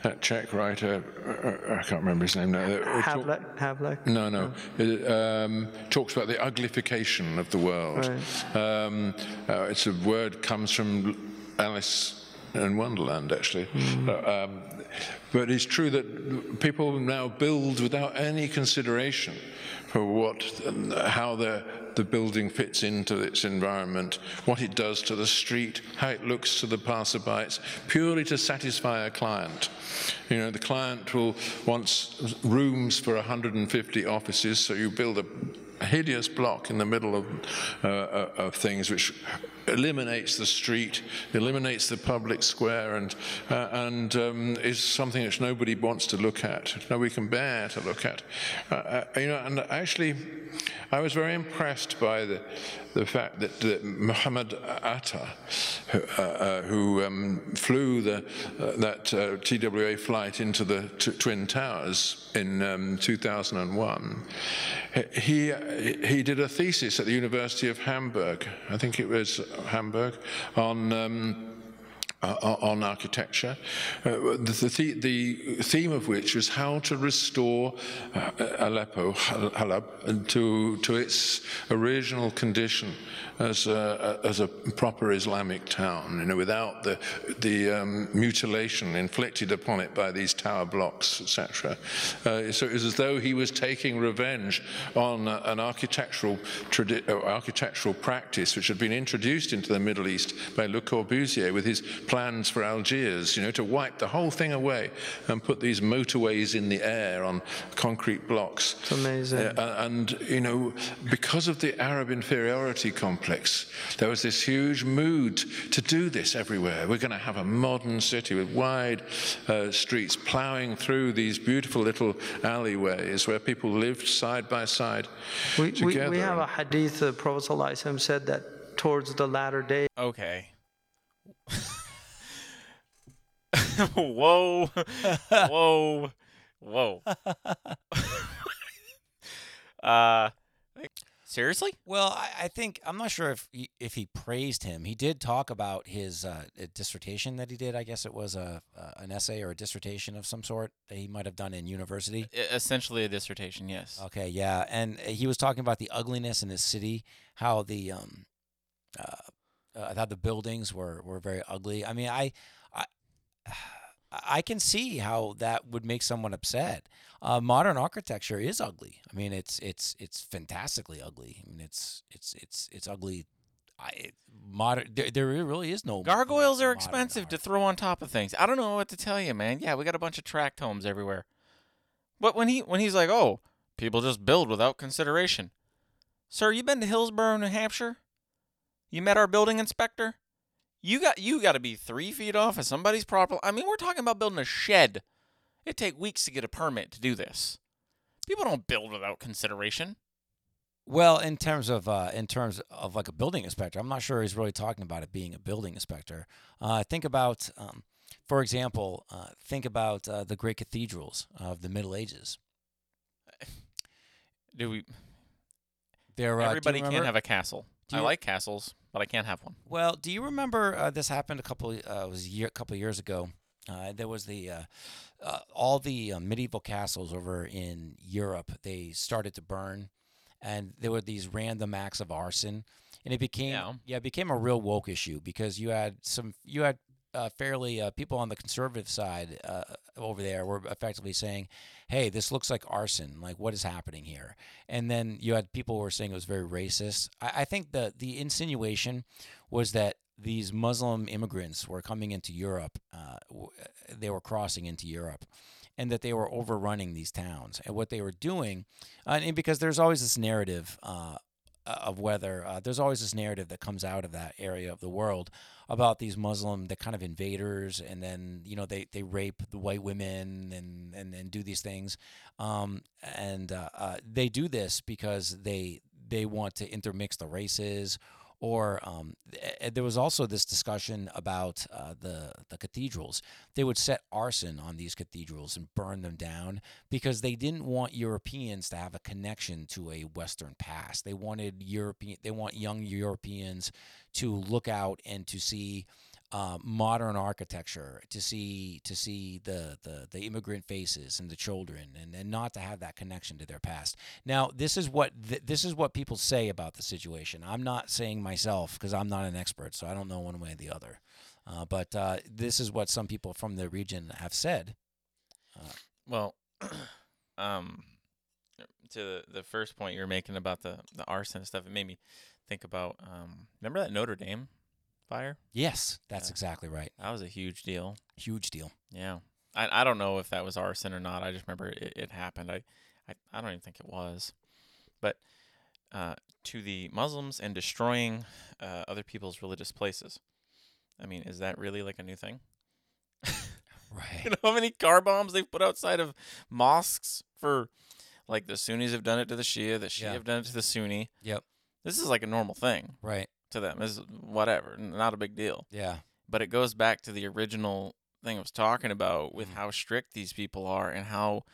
that Czech writer, uh, I can't remember his name now. Havlek? Havlek? No, no. It um, talks about the uglification of the world. Right. Um, uh, it's a word comes from Alice in Wonderland, actually. Mm. Um, but it's true that people now build without any consideration what, how the, the building fits into its environment, what it does to the street, how it looks to the passerbys, purely to satisfy a client. You know, the client will wants rooms for 150 offices, so you build a hideous block in the middle of, uh, uh, of things which eliminates the street, eliminates the public square, and, uh, and um, is something which nobody wants to look at, nobody can bear to look at. Uh, uh you know, and actually, I was very impressed by the, the fact that, that Muhammad Atta, who, uh, uh, who um, flew the, uh, that uh, TWA flight into the Twin Towers in um, 2001, he, he did a thesis at the University of Hamburg, I think it was Hamburg, on um, uh, on architecture, uh, the, the, the, theme of which was how to restore uh, Aleppo, Halab, to, to its original condition as a, as a proper Islamic town, you know, without the, the um, mutilation inflicted upon it by these tower blocks, etc. Uh, so it was as though he was taking revenge on uh, an architectural, uh, architectural practice which had been introduced into the Middle East by Le Corbusier with his plans for Algiers, you know, to wipe the whole thing away and put these motorways in the air on concrete blocks. It's amazing. Uh, and, you know, because of the Arab inferiority complex, complex. There was this huge mood to do this everywhere. We're going to have a modern city with wide uh, streets plowing through these beautiful little alleyways where people lived side by side We, we, together. we have a hadith, the Prophet ﷺ said that towards the latter day, Okay. whoa. Whoa. Whoa. uh seriously? Well, I, I think I'm not sure if he, if he praised him. He did talk about his uh, dissertation that he did. I guess it was a uh, an essay or a dissertation of some sort that he might have done in university. Essentially a dissertation, yes. Okay, yeah, and he was talking about the ugliness in his city, how the um, uh, uh, how the buildings were were very ugly. I mean, I, I, I can see how that would make someone upset. Uh, modern architecture is ugly. I mean, it's it's it's fantastically ugly. I mean, it's it's it's it's ugly. I modern there, there really is no Gargoyles are expensive to throw on top of things. I don't know what to tell you, man. Yeah, we got a bunch of tract homes everywhere. But when he when he's like, "Oh, people just build without consideration." Sir, you been to Hillsborough, New Hampshire? You met our building inspector? You got you got to be 3 feet off of somebody's property. I mean, we're talking about building a shed. It take weeks to get a permit to do this. People don't build without consideration. Well, in terms of uh, in terms of like a building inspector, I'm not sure he's really talking about it being a building inspector. Uh, think about, um, for example, uh, think about uh, the great cathedrals of the Middle Ages. Do we There, uh, Everybody can't have a castle. do I like castles, but I can't have one. Well, do you remember uh, this happened a couple? Uh, it was a year, couple years ago. Uh, there was the uh, uh, all the uh, medieval castles over in Europe. They started to burn, and there were these random acts of arson, and it became Yeah. it became a real woke issue because you had some you had uh, fairly uh, people on the conservative side uh, over there were effectively saying, "Hey, this looks like arson. Like, what is happening here?" And then you had people who were saying it was very racist. I, I think the the insinuation was that these Muslim immigrants were coming into Europe. Uh, w- they were crossing into Europe. And that they were overrunning these towns, and what they were doing, uh, and because there's always this narrative uh, of whether uh, there's always this narrative that comes out of that area of the world about these Muslim, the kind of invaders, and then you know they, they rape the white women and and, and do these things, um, and uh, uh, they do this because they they want to intermix the races. Or um, th- there was also this discussion about uh, the the cathedrals. They would set arson on these cathedrals and burn them down because they didn't want Europeans to have a connection to a Western past. They wanted European. They want young Europeans to look out and to see uh, modern architecture, to see to see the, the the immigrant faces and the children, and, and not to have that connection to their past. Now, this is what th- this is what people say about the situation. I'm not saying myself because I'm not an expert, so I don't know one way or the other. Uh, but uh, this is what some people from the region have said. Well, um, to the, the first point you were making about the, the arson stuff, it made me think about um, remember that Notre Dame fire? Yes, that's Yeah. exactly right. That was a huge deal. Huge deal. Yeah, I I don't know if that was arson or not. I just remember it, it happened. I, I I don't even think it was, but uh, to the Muslims and destroying uh, other people's religious places. I mean, is that really like a new thing? Right. You know how many car bombs they've put outside of mosques for, like the Sunnis have done it to the Shia, the Shia Yeah. have done it to the Sunni. Yep. This is like a normal thing Right. To them. Is whatever, not a big deal. Yeah. But it goes back to the original thing I was talking about with Mhm. how strict these people are and how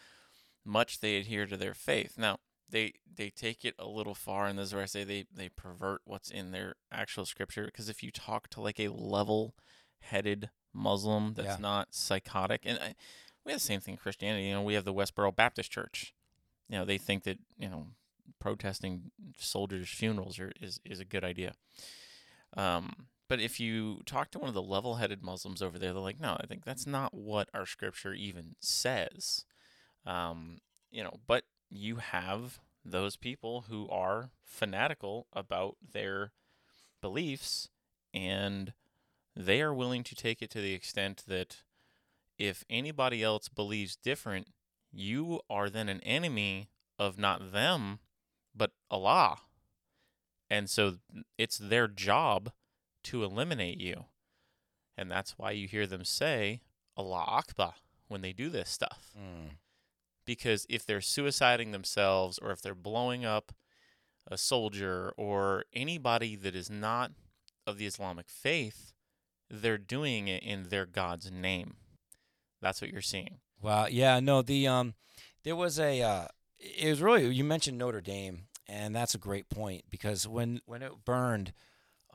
much they adhere to their faith. Now, they they take it a little far, and this is where I say they they pervert what's in their actual scripture. Because if you talk to like a level headed Muslim that's Yeah. not psychotic. And I, we have the same thing in Christianity. You know, we have the Westboro Baptist Church. You know, they think that you know protesting soldiers' funerals are, is is a good idea. Um, but if you talk to one of the level-headed Muslims over there, they're like, "No, I think that's not what our scripture even says." Um, you know, but you have those people who are fanatical about their beliefs and they are willing to take it to the extent that if anybody else believes different, you are then an enemy of not them, Allah. And so it's their job to eliminate you. And that's why you hear them say Allah Akbar when they do this stuff Mm. because if they're suiciding themselves or if they're blowing up a soldier or anybody that is not of the Islamic faith, they're doing it in their God's name. That's what you're seeing. Well, yeah, no, the um, there was a uh, it was really you mentioned Notre Dame, and that's a great point because when when it burned,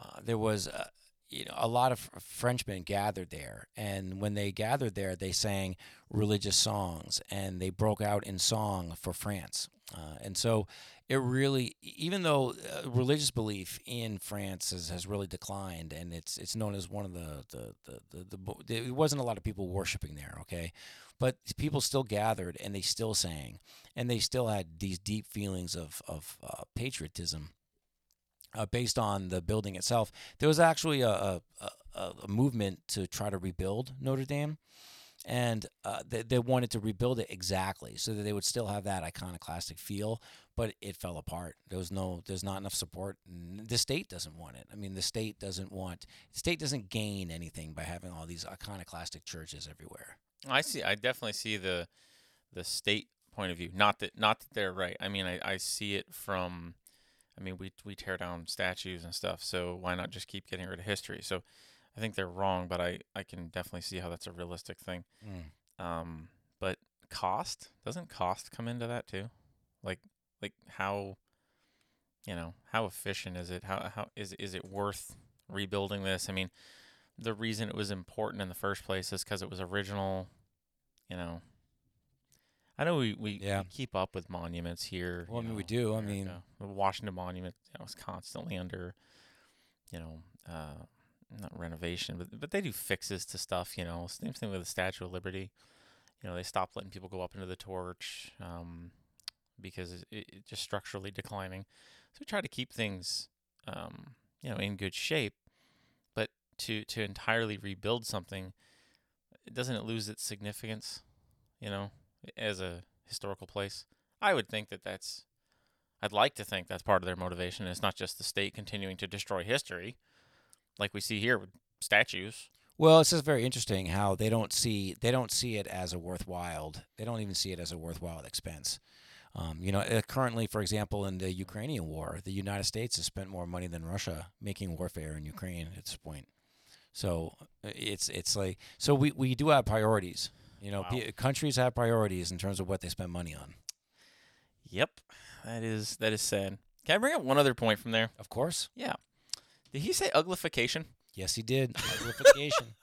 uh, there was uh, you know a lot of Frenchmen gathered there, and when they gathered there, they sang religious songs and they broke out in song for France, uh, and so it really even though uh, religious belief in France has, has really declined and it's it's known as one of the the, the, the, the bo- there wasn't a lot of people worshiping there okay but people still gathered and they still sang and they still had these deep feelings of of uh, patriotism uh, based on the building itself. There was actually a, a, a, movement to try to rebuild Notre Dame and uh, they, they wanted to rebuild it exactly so that they would still have that iconoclastic feel but it fell apart. There was no there's not enough support the state doesn't want it. I mean the state doesn't want the state doesn't gain anything by having all these iconoclastic churches everywhere I see. I definitely see the the state point of view. Not that not that they're right. I mean, I, I see it from. I mean, we we tear down statues and stuff. So why not just keep getting rid of history? So I think they're wrong, but I I can definitely see how that's a realistic thing. Mm. Um, but cost doesn't cost come into that too? Like like how you know how efficient is it? How how is is it worth rebuilding this? I mean, the reason it was important in the first place is because it was original. You know, I know we we, Yeah. we keep up with monuments here. Well, I mean, we do. I mean- the Washington Monument you know, is constantly under, you know, uh, not renovation, but but they do fixes to stuff. You know, same thing with the Statue of Liberty. You know, they stopped letting people go up into the torch um, because it, it just structurally declining. So we try to keep things, um, you know, in good shape. To to entirely rebuild something, doesn't it lose its significance? You know, as a historical place. I would think that that's. I'd like to think that's part of their motivation. It's not just the state continuing to destroy history, like we see here with statues. Well, it's just very interesting how they don't see they don't see it as a worthwhile. They don't even see it as a worthwhile expense. Um, you know, uh, currently, for example, in the Ukrainian war, the United States has spent more money than Russia making warfare in Ukraine at this point. So uh, it's it's like so we, we do have priorities. You know, Wow. pe- countries have priorities in terms of what they spend money on. Yep, that is that is sad. Can I bring up one other point from there? Of course, Yeah. Did he say uglification? yes, he did. Uglification.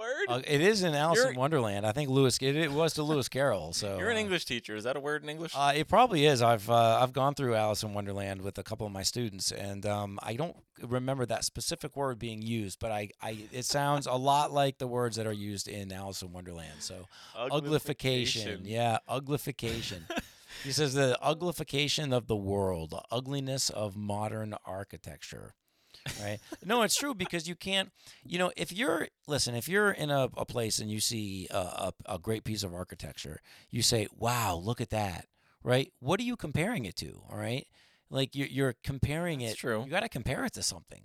Is that a word? Uh, it is in Alice You're- in Wonderland. I think Lewis. It, it was to Lewis Carroll. So You're an uh, English teacher. Is that a word in English? Uh, it probably is. I've uh, I've gone through Alice in Wonderland with a couple of my students, and um, I don't remember that specific word being used, but I, I it sounds a lot like the words that are used in Alice in Wonderland. So uglification, yeah, uglification. he says the uglification of the world, the ugliness of modern architecture. Right? no, it's true because you can't. You know, if you're listen, if you're in a, a place and you see a, a, a great piece of architecture, you say, "Wow, look at that!" Right? What are you comparing it to? All right, like you're you're comparing That's it. true. You got to compare it to something.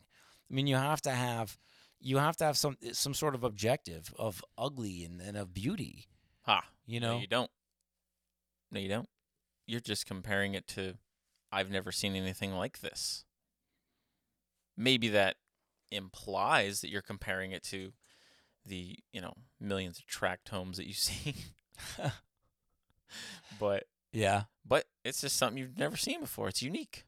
I mean, you have to have you have to have some some sort of objective of ugly and, and of beauty. Ha. You know, No, know, you don't. No, you don't. You're just comparing it to I've never seen anything like this. Maybe that implies that you're comparing it to the, you know, millions of tract homes that you see. but yeah. but it's just something you've never seen before. It's unique.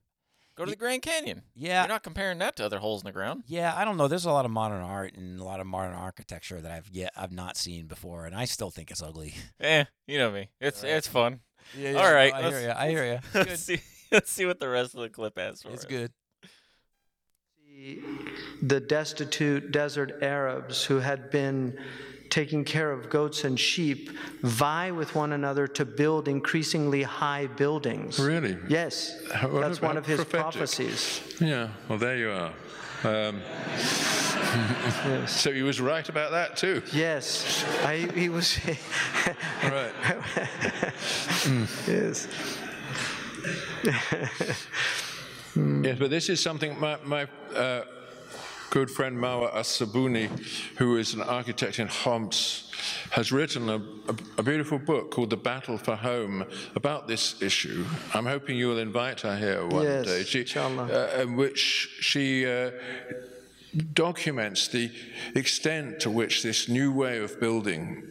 Go to the Grand Canyon. Yeah. You're not comparing that to other holes in the ground. Yeah, I don't know. There's a lot of modern art and a lot of modern architecture that I've yet I've not seen before, and I still think it's ugly. yeah you know me. It's Right. it's fun. Yeah, All right, I hear you. I hear you. Let's see. Let's see what the rest of the clip has for us. It's good. The destitute desert Arabs who had been taking care of goats and sheep vie with one another to build increasingly high buildings. Really? Yes, what that's one of his prophetic? prophecies. Yeah, well, there you are. Um, so he was right about that too. Yes, I, he was. Right. yes. Yes, but this is something my, my uh, good friend Marwa al-Sabouni, who is an architect in Homs, has written a, a, a beautiful book called The Battle for Home about this issue. I'm hoping you will invite her here one Yes, day. She, uh, in which she uh, documents the extent to which this new way of building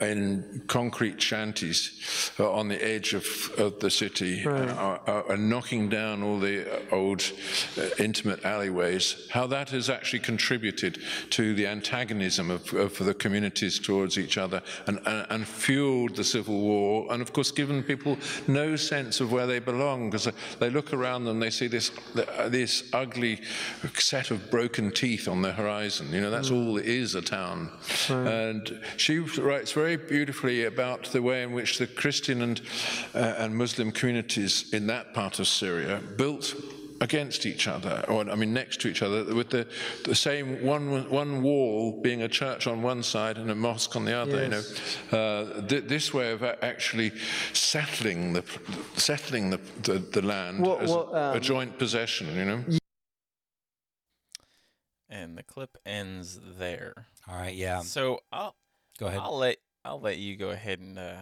in concrete shanties uh, on the edge of, of the city uh, are, are, are knocking down all the uh, old uh, intimate alleyways, how that has actually contributed to the antagonism of, of the communities towards each other and, and, and fueled the civil war, and of course given people no sense of where they belong because they look around them, they see this, this ugly set of broken teeth on the horizon. You know, that's all it is, a town. And she writes very beautifully about the way in which the Christian and, uh, and Muslim communities in that part of Syria built against each other, or I mean next to each other, with the, the same one one wall being a church on one side and a mosque on the other. Yes. You know, uh, th- this way of actually settling the settling the the, the land Well- as well, a, a um, joint possession. You know. And the clip ends there. All right. Yeah. So I'll Go ahead. I'll let I'll let you go ahead and uh,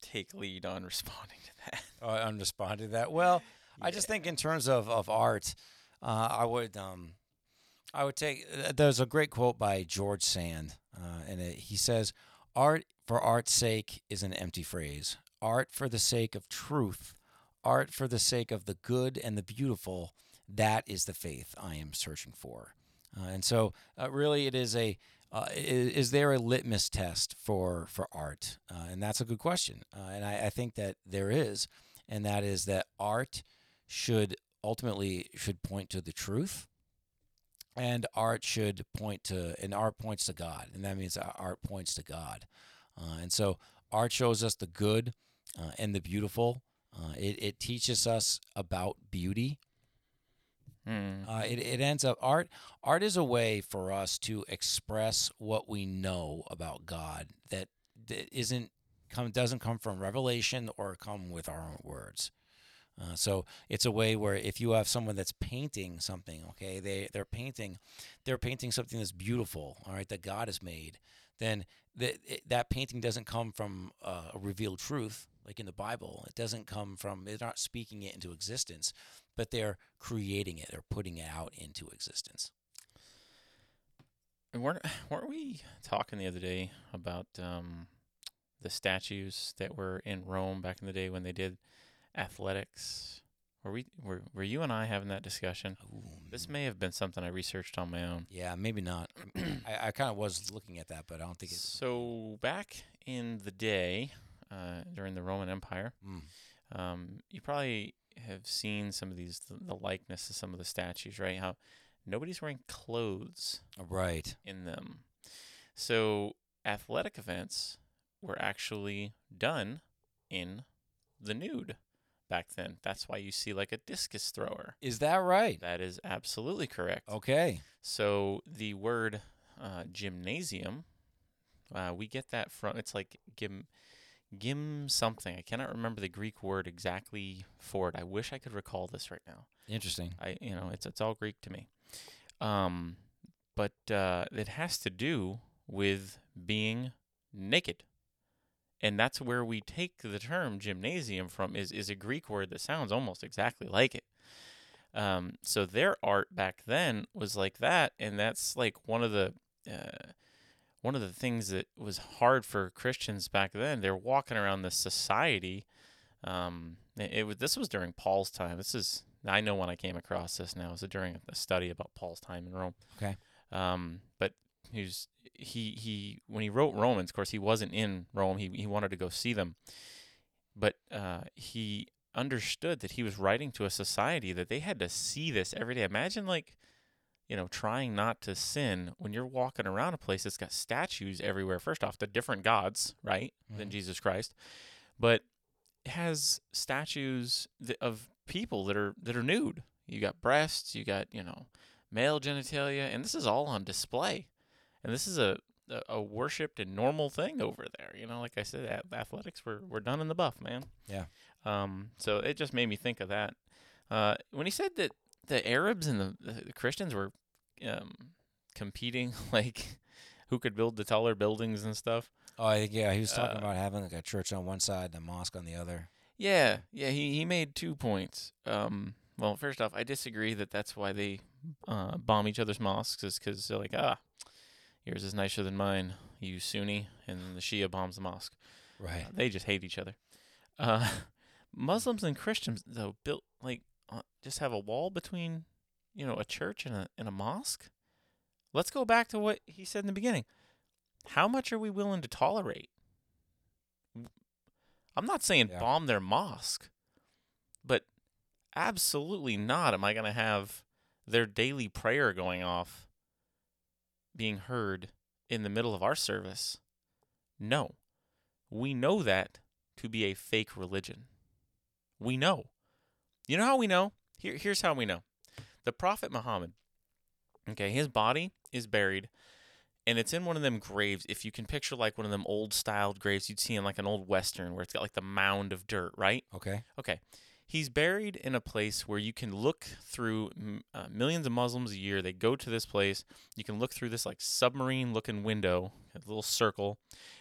take lead on responding to that. Oh, I'm responding to that. Well, I just think in terms of, of art, uh, I would um, I would take. uh, There's a great quote by George Sand, uh, and it, he says, "Art for art's sake is an empty phrase. Art for the sake of truth, art for the sake of the good and the beautiful. That is the faith I am searching for." Uh, and so, uh, really, it is a uh, is, is there a litmus test for for art? Uh, and that's a good question. Uh, and I, I think that there is, and that is that art should ultimately should point to the truth, and art should point to and art points to God, and that means art points to God. Uh, and so, art shows us the good uh, and the beautiful. It, it teaches us about beauty. Hmm. Uh, it, it ends up art. Art is a way for us to express what we know about God that, that isn't come doesn't come from revelation or come with our own words. Uh, so it's a way where if you have someone that's painting something, okay, they they're painting, they're painting something that's beautiful, all right, that God has made. Then that that painting doesn't come from uh, a revealed truth like in the Bible. It doesn't come from they're not speaking it into existence, but they're creating it. They're putting it out into existence. And weren't weren't we talking the other day about um, the statues that were in Rome back in the day when they did athletics? Were we were were you and I having that discussion? Ooh, This may have been something I researched on my own. yeah, maybe not. I, I kind of was looking at that, but I don't think it's. So back in the day, uh, during the Roman Empire, Mm. um, you probably have seen some of these the, the likeness of some of the statues, right? How nobody's wearing clothes Right. in them. So athletic events were actually done in the nude back then. That's why you see like a discus thrower. Is that right? That is absolutely correct. Okay. So the word uh, gymnasium, uh, we get that from it's like gym, gym something. I cannot remember the Greek word exactly for it. I wish I could recall this right now. Interesting. I you know it's it's all Greek to me, um, but uh, it has to do with being naked, and that's where we take the term gymnasium from. is is a Greek word that sounds almost exactly like it. Um, so their art back then was like that, and that's like one of the uh, one of the things that was hard for Christians back then. They're walking around this society. Um, it, it was this was during Paul's time. This is I know when I came across this now. It was during a study about Paul's time in Rome. Okay. Um, but he was he he when he wrote Romans, of course, he wasn't in Rome. He he wanted to go see them, but uh, he understood that he was writing to a society that they had to see this every day. Imagine like you know, trying not to sin when you're walking around a place that's got statues everywhere. First off, the different gods, right, than Mhm. Jesus Christ, but it has statues th- of people that are that are nude. You got breasts, you got you know, male genitalia, and this is all on display. And this is a a, a worshipped and normal thing over there. You know, like I said, a- athletics were were done in the buff, man. Yeah. Um. So it just made me think of that. Uh, when he said that the Arabs and the, the, Christians were um, competing, like who could build the taller buildings and stuff. Oh, I think yeah, he was talking Uh, about having like a church on one side and a mosque on the other. Yeah, yeah. He he made two points. Um. Well, first off, I disagree that that's why they uh, bomb each other's mosques, is because they're like, ah, yours is nicer than mine, you Sunni, and the Shia bombs the mosque. Right. Uh, they just hate each other. Uh, Muslims and Christians though built like uh, just have a wall between, you know, a church and a and a mosque. Let's go back to what he said in the beginning. How much are we willing to tolerate? I'm not saying Yeah. bomb their mosque, but absolutely not am I going to have their daily prayer going off being heard in the middle of our service. No. We know that to be a fake religion. We know. You know how we know? Here, here's how we know. The Prophet Muhammad, okay, his body is buried and it's in one of them graves. If you can picture like one of them old styled graves you'd see in like an old Western where it's got like the mound of dirt, right? Okay. Okay. He's buried in a place where you can look through uh, millions of Muslims a year. They go to this place. You can look through this like submarine looking window, a little circle,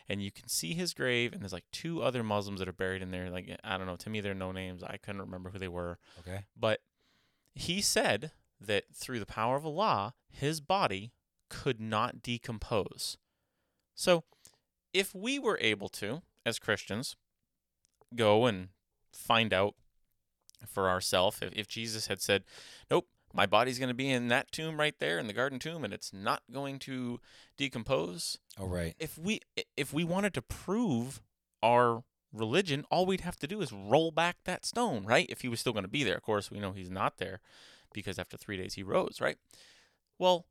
and you can see his grave. And there's like two other Muslims that are buried in there. Like, I don't know. To me, they're no names. I couldn't remember who they were. Okay. But he said that through the power of Allah, his body could not decompose. So, if we were able to, as Christians, go and find out for ourselves, if, if Jesus had said, Nope, my body's going to be in that tomb right there in the garden tomb and it's not going to decompose, Oh, right. if we if we wanted to prove our religion, all we'd have to do is roll back that stone, right? If he was still going to be there. Of course, we know he's not there because after 3 days he rose, right? Well,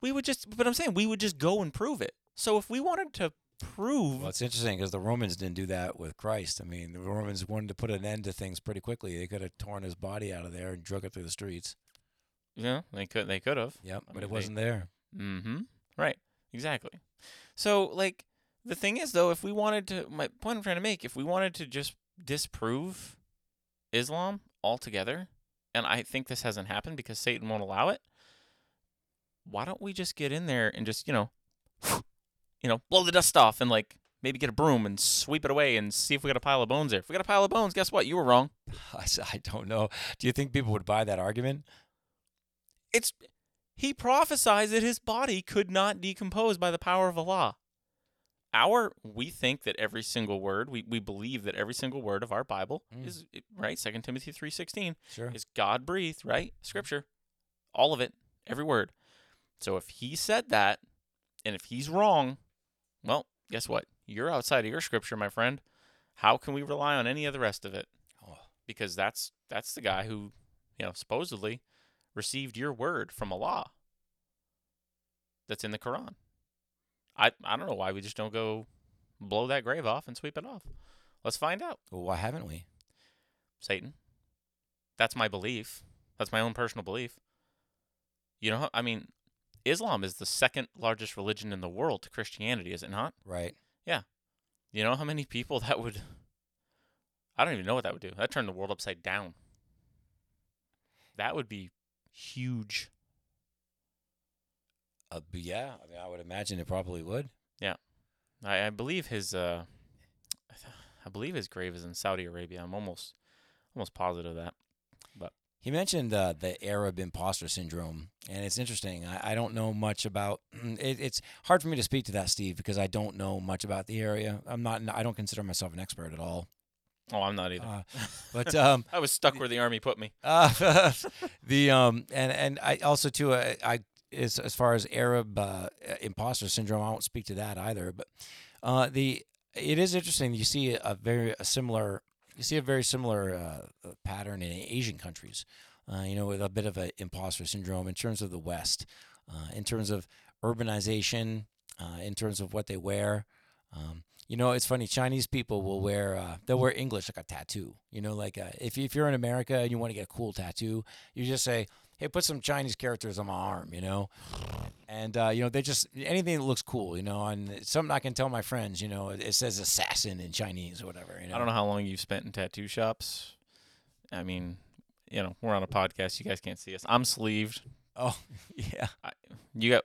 we would just but I'm saying we would just go and prove it. So if we wanted to prove Well, it's interesting because the Romans didn't do that with Christ. I mean, the Romans wanted to put an end to things pretty quickly. They could have torn his body out of there and drug it through the streets. yeah, they could they could have. Yep, I but mean, it wasn't there. Mm-hmm. Right. Exactly. So, like, the thing is, though, if we wanted to, my point I'm trying to make, if we wanted to just disprove Islam altogether, and I think this hasn't happened because Satan won't allow it, why don't we just get in there and just, you know, you know, blow the dust off and, like, maybe get a broom and sweep it away and see if we got a pile of bones there. If we got a pile of bones, guess what? You were wrong. I don't know. Do you think people would buy that argument? It's he prophesied that his body could not decompose by the power of Allah. Our we think that every single word, we, we believe that every single word of our Bible Mm. is right, Second Timothy three sixteen Sure. is God breathed, right? Scripture. All of it, every word. So if he said that, and if he's wrong, well, guess what? You're outside of your scripture, my friend. How can we rely on any of the rest of it? Because that's that's the guy who, you know, supposedly received your word from Allah. That's in the Quran. I I don't know why we just don't go blow that grave off and sweep it off. Let's find out. well, why haven't we? Satan. That's my belief. That's my own personal belief. You know, I mean, Islam is the second largest religion in the world to Christianity, is it not? Right. Yeah. You know how many people that would I don't even know what that would do. That turn the world upside down. That would be huge. Uh, yeah, I mean, I would imagine it probably would. I, I believe his uh I believe his grave is in Saudi Arabia. I'm almost almost positive of that. He mentioned uh, the Arab imposter syndrome, and it's interesting. I, I don't know much about it. It's hard for me to speak to that, Steve, because I don't know much about the area. I'm not. I don't consider myself an expert at all. Oh, I'm not either. Uh, but um, I was stuck where the army put me. uh, the um, and and I also too uh, I as as far as Arab uh, imposter syndrome, I won't speak to that either. But uh, the it is interesting. You see a very a similar you see a very similar uh, pattern in Asian countries. Uh, you know, with a bit of an imposter syndrome in terms of the West, uh, in terms of urbanization, uh, in terms of what they wear. Um, you know, it's funny. Chinese people will wear uh, they'll wear English like a tattoo. You know, like uh, if if you're in America and you want to get a cool tattoo, you just say, "Hey, put some Chinese characters on my arm." You know, and uh, you know they just anything that looks cool. You know, and something I can tell my friends. You know, it, it says assassin in Chinese or whatever. You know, I don't know how long you've spent in tattoo shops. I mean, you know, we're on a podcast. You guys can't see us. I'm sleeved. Oh, yeah, I, you got.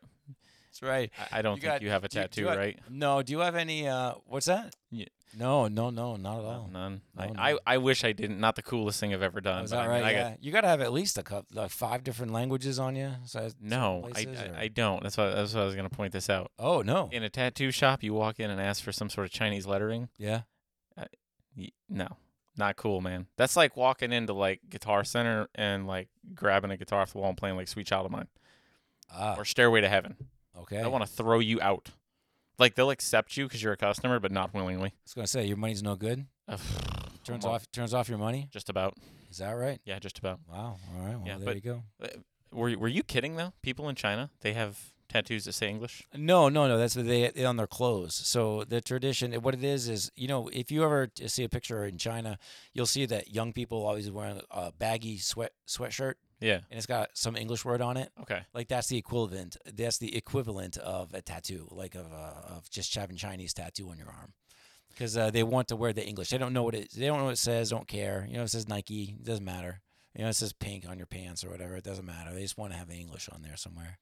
that's right. I, I don't You think got- you have a do do tattoo, you have- right? No, do you have any? Uh, what's that? Yeah. No, no, no, not at all. none. No, I, no. I, I wish I didn't. Not the coolest thing I've ever done. Is that I mean, right? I yeah, got, you got to have at least a couple, like five different languages on you. So no, I, places, I, I don't. That's why that's why I was gonna point this out. Oh no. In a tattoo shop, you walk in and ask for some sort of Chinese lettering. Yeah. Y- No, not cool, man. That's like walking into like Guitar Center and like grabbing a guitar off the wall and playing like "Sweet Child of Mine" Ah. or "Stairway to Heaven." Okay. I want to throw you out. Like they'll accept you because you're a customer, but not willingly. I was gonna say your money's no good. Ugh, Turns on. off. Turns off your money. Just about. Is that right? Yeah, just about. Wow. All right. Well, Yeah, there but- you go. Uh, were you- Were you kidding though? People in China, they have tattoos that say English. No, no, no. That's what they they on their clothes. So the tradition, what it is, is you know, if you ever t- see a picture in China, you'll see that young people always wearing a baggy sweat sweatshirt, Yeah. and it's got some English word on it. Okay. Like that's the equivalent. That's the equivalent of a tattoo, like of uh, of just having Chinese tattoo on your arm, because uh, they want to wear the English. They don't know what it. They don't know what it says. Don't care. You know, it says Nike. It doesn't matter. You know, it says pink on your pants or whatever. It doesn't matter. They just want to have the English on there somewhere.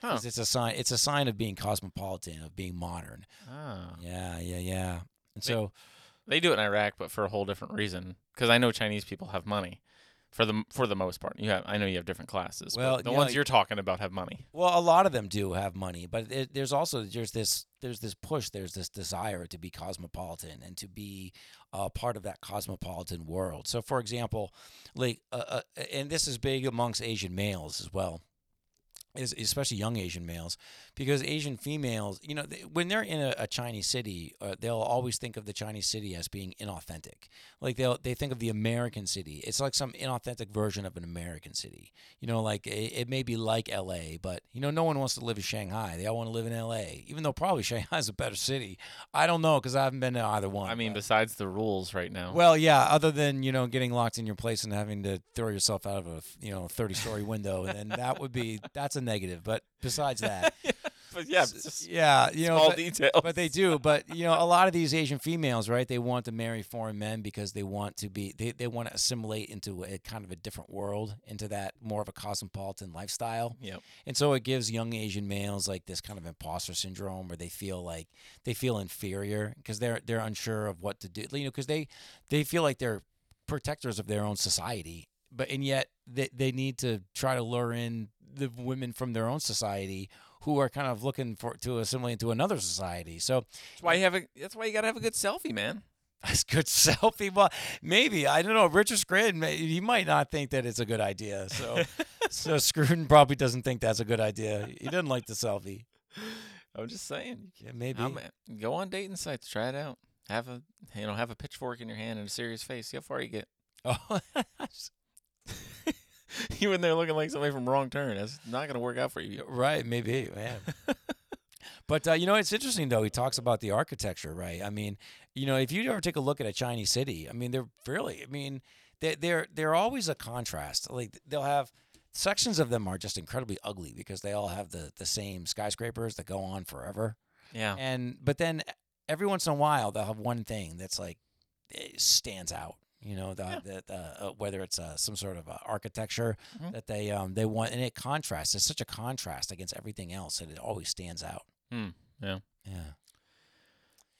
Huh. It's a sign. It's a sign of being cosmopolitan, of being modern. Ah. Yeah, yeah, yeah. And They- so, They do it in Iraq, but for a whole different reason. Because I know Chinese people have money, for the for the most part. You have, I know you have different classes. Well, but the you ones like- you're talking about have money. well, a lot of them do have money, but it, there's also there's this there's this push, there's this desire to be cosmopolitan and to be uh, part of that cosmopolitan world. So, for example, like, uh, uh, and this is big amongst Asian males as well. Is especially young Asian males, because Asian females, you know, they, when they're in a, a Chinese city, uh, they'll always think of the Chinese city as being inauthentic. Like they'll they think of the American city. It's like some inauthentic version of an American city. You know, like it, it may be like L.A., but you know, no one wants to live in Shanghai. They all want to live in L.A., even though probably Shanghai's a better city. I don't know because I haven't been to either one. I mean, but- besides the rules right now. well, yeah. Other than you know getting locked in your place and having to throw yourself out of a you know thirty story window, and then that would be that's a negative. But besides that, but yeah, yeah, you know, small but, details. but they do. But you know, a lot of these Asian females, right? They want to marry foreign men because they want to be they they want to assimilate into a kind of a different world, into that more of a cosmopolitan lifestyle. Yep. And so it gives young Asian males like this kind of imposter syndrome where they feel like they feel inferior because they're they're unsure of what to do. You know, because they they feel like they're protectors of their own society, but and yet they they need to try to lure in the women from their own society who are kind of looking for to assimilate into another society. So That's why you have a. That's why you gotta have a good selfie, man. that's good selfie. Well, maybe I don't know. Richard Scranton, may- he might not think that it's a good idea. So, so Scruton probably doesn't think that's a good idea. He doesn't like the selfie. I'm just saying. Yeah, maybe. I'm- go on dating sites, try it out. Have a you know have a pitchfork in your hand and a serious face. See how far you get. Oh, you in there looking like somebody from Wrong Turn. That's not gonna work out for you. right, maybe, man. But uh, you know, it's interesting though. He talks about the architecture, right? I mean, you know, if you ever take a look at a Chinese city, I mean, they're really, I mean, they, they're they're always a contrast. Like they'll have sections of them are just incredibly ugly because they all have the the same skyscrapers that go on forever. Yeah. And but then every once in a while they'll have one thing that's like it stands out. You know, the, the, the uh, whether it's uh, some sort of uh, architecture Mhm. that they um they want, and it contrasts. It's such a contrast against everything else that it always stands out. Hmm. Yeah. Yeah.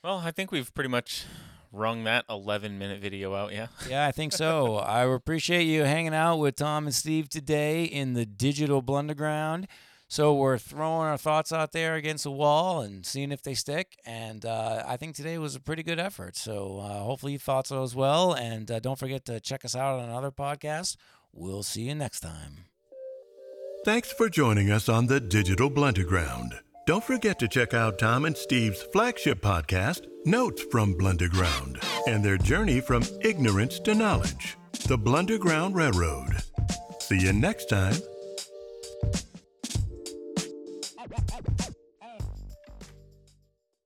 Well, I think we've pretty much wrung that 11 minute video out. Yeah. Yeah, I think so. I appreciate you hanging out with Tom and Steve today in the digital blunderground. So we're throwing our thoughts out there against the wall and seeing if they stick. And uh, I think today was a pretty good effort. So uh, hopefully you thought so as well. And uh, don't forget to check us out on another podcast. We'll see you next time. Thanks for joining us on the Digital Blunderground. Don't forget to check out Tom and Steve's flagship podcast, Notes from Blunderground, and their journey from ignorance to knowledge, the Blunderground Railroad. See you next time.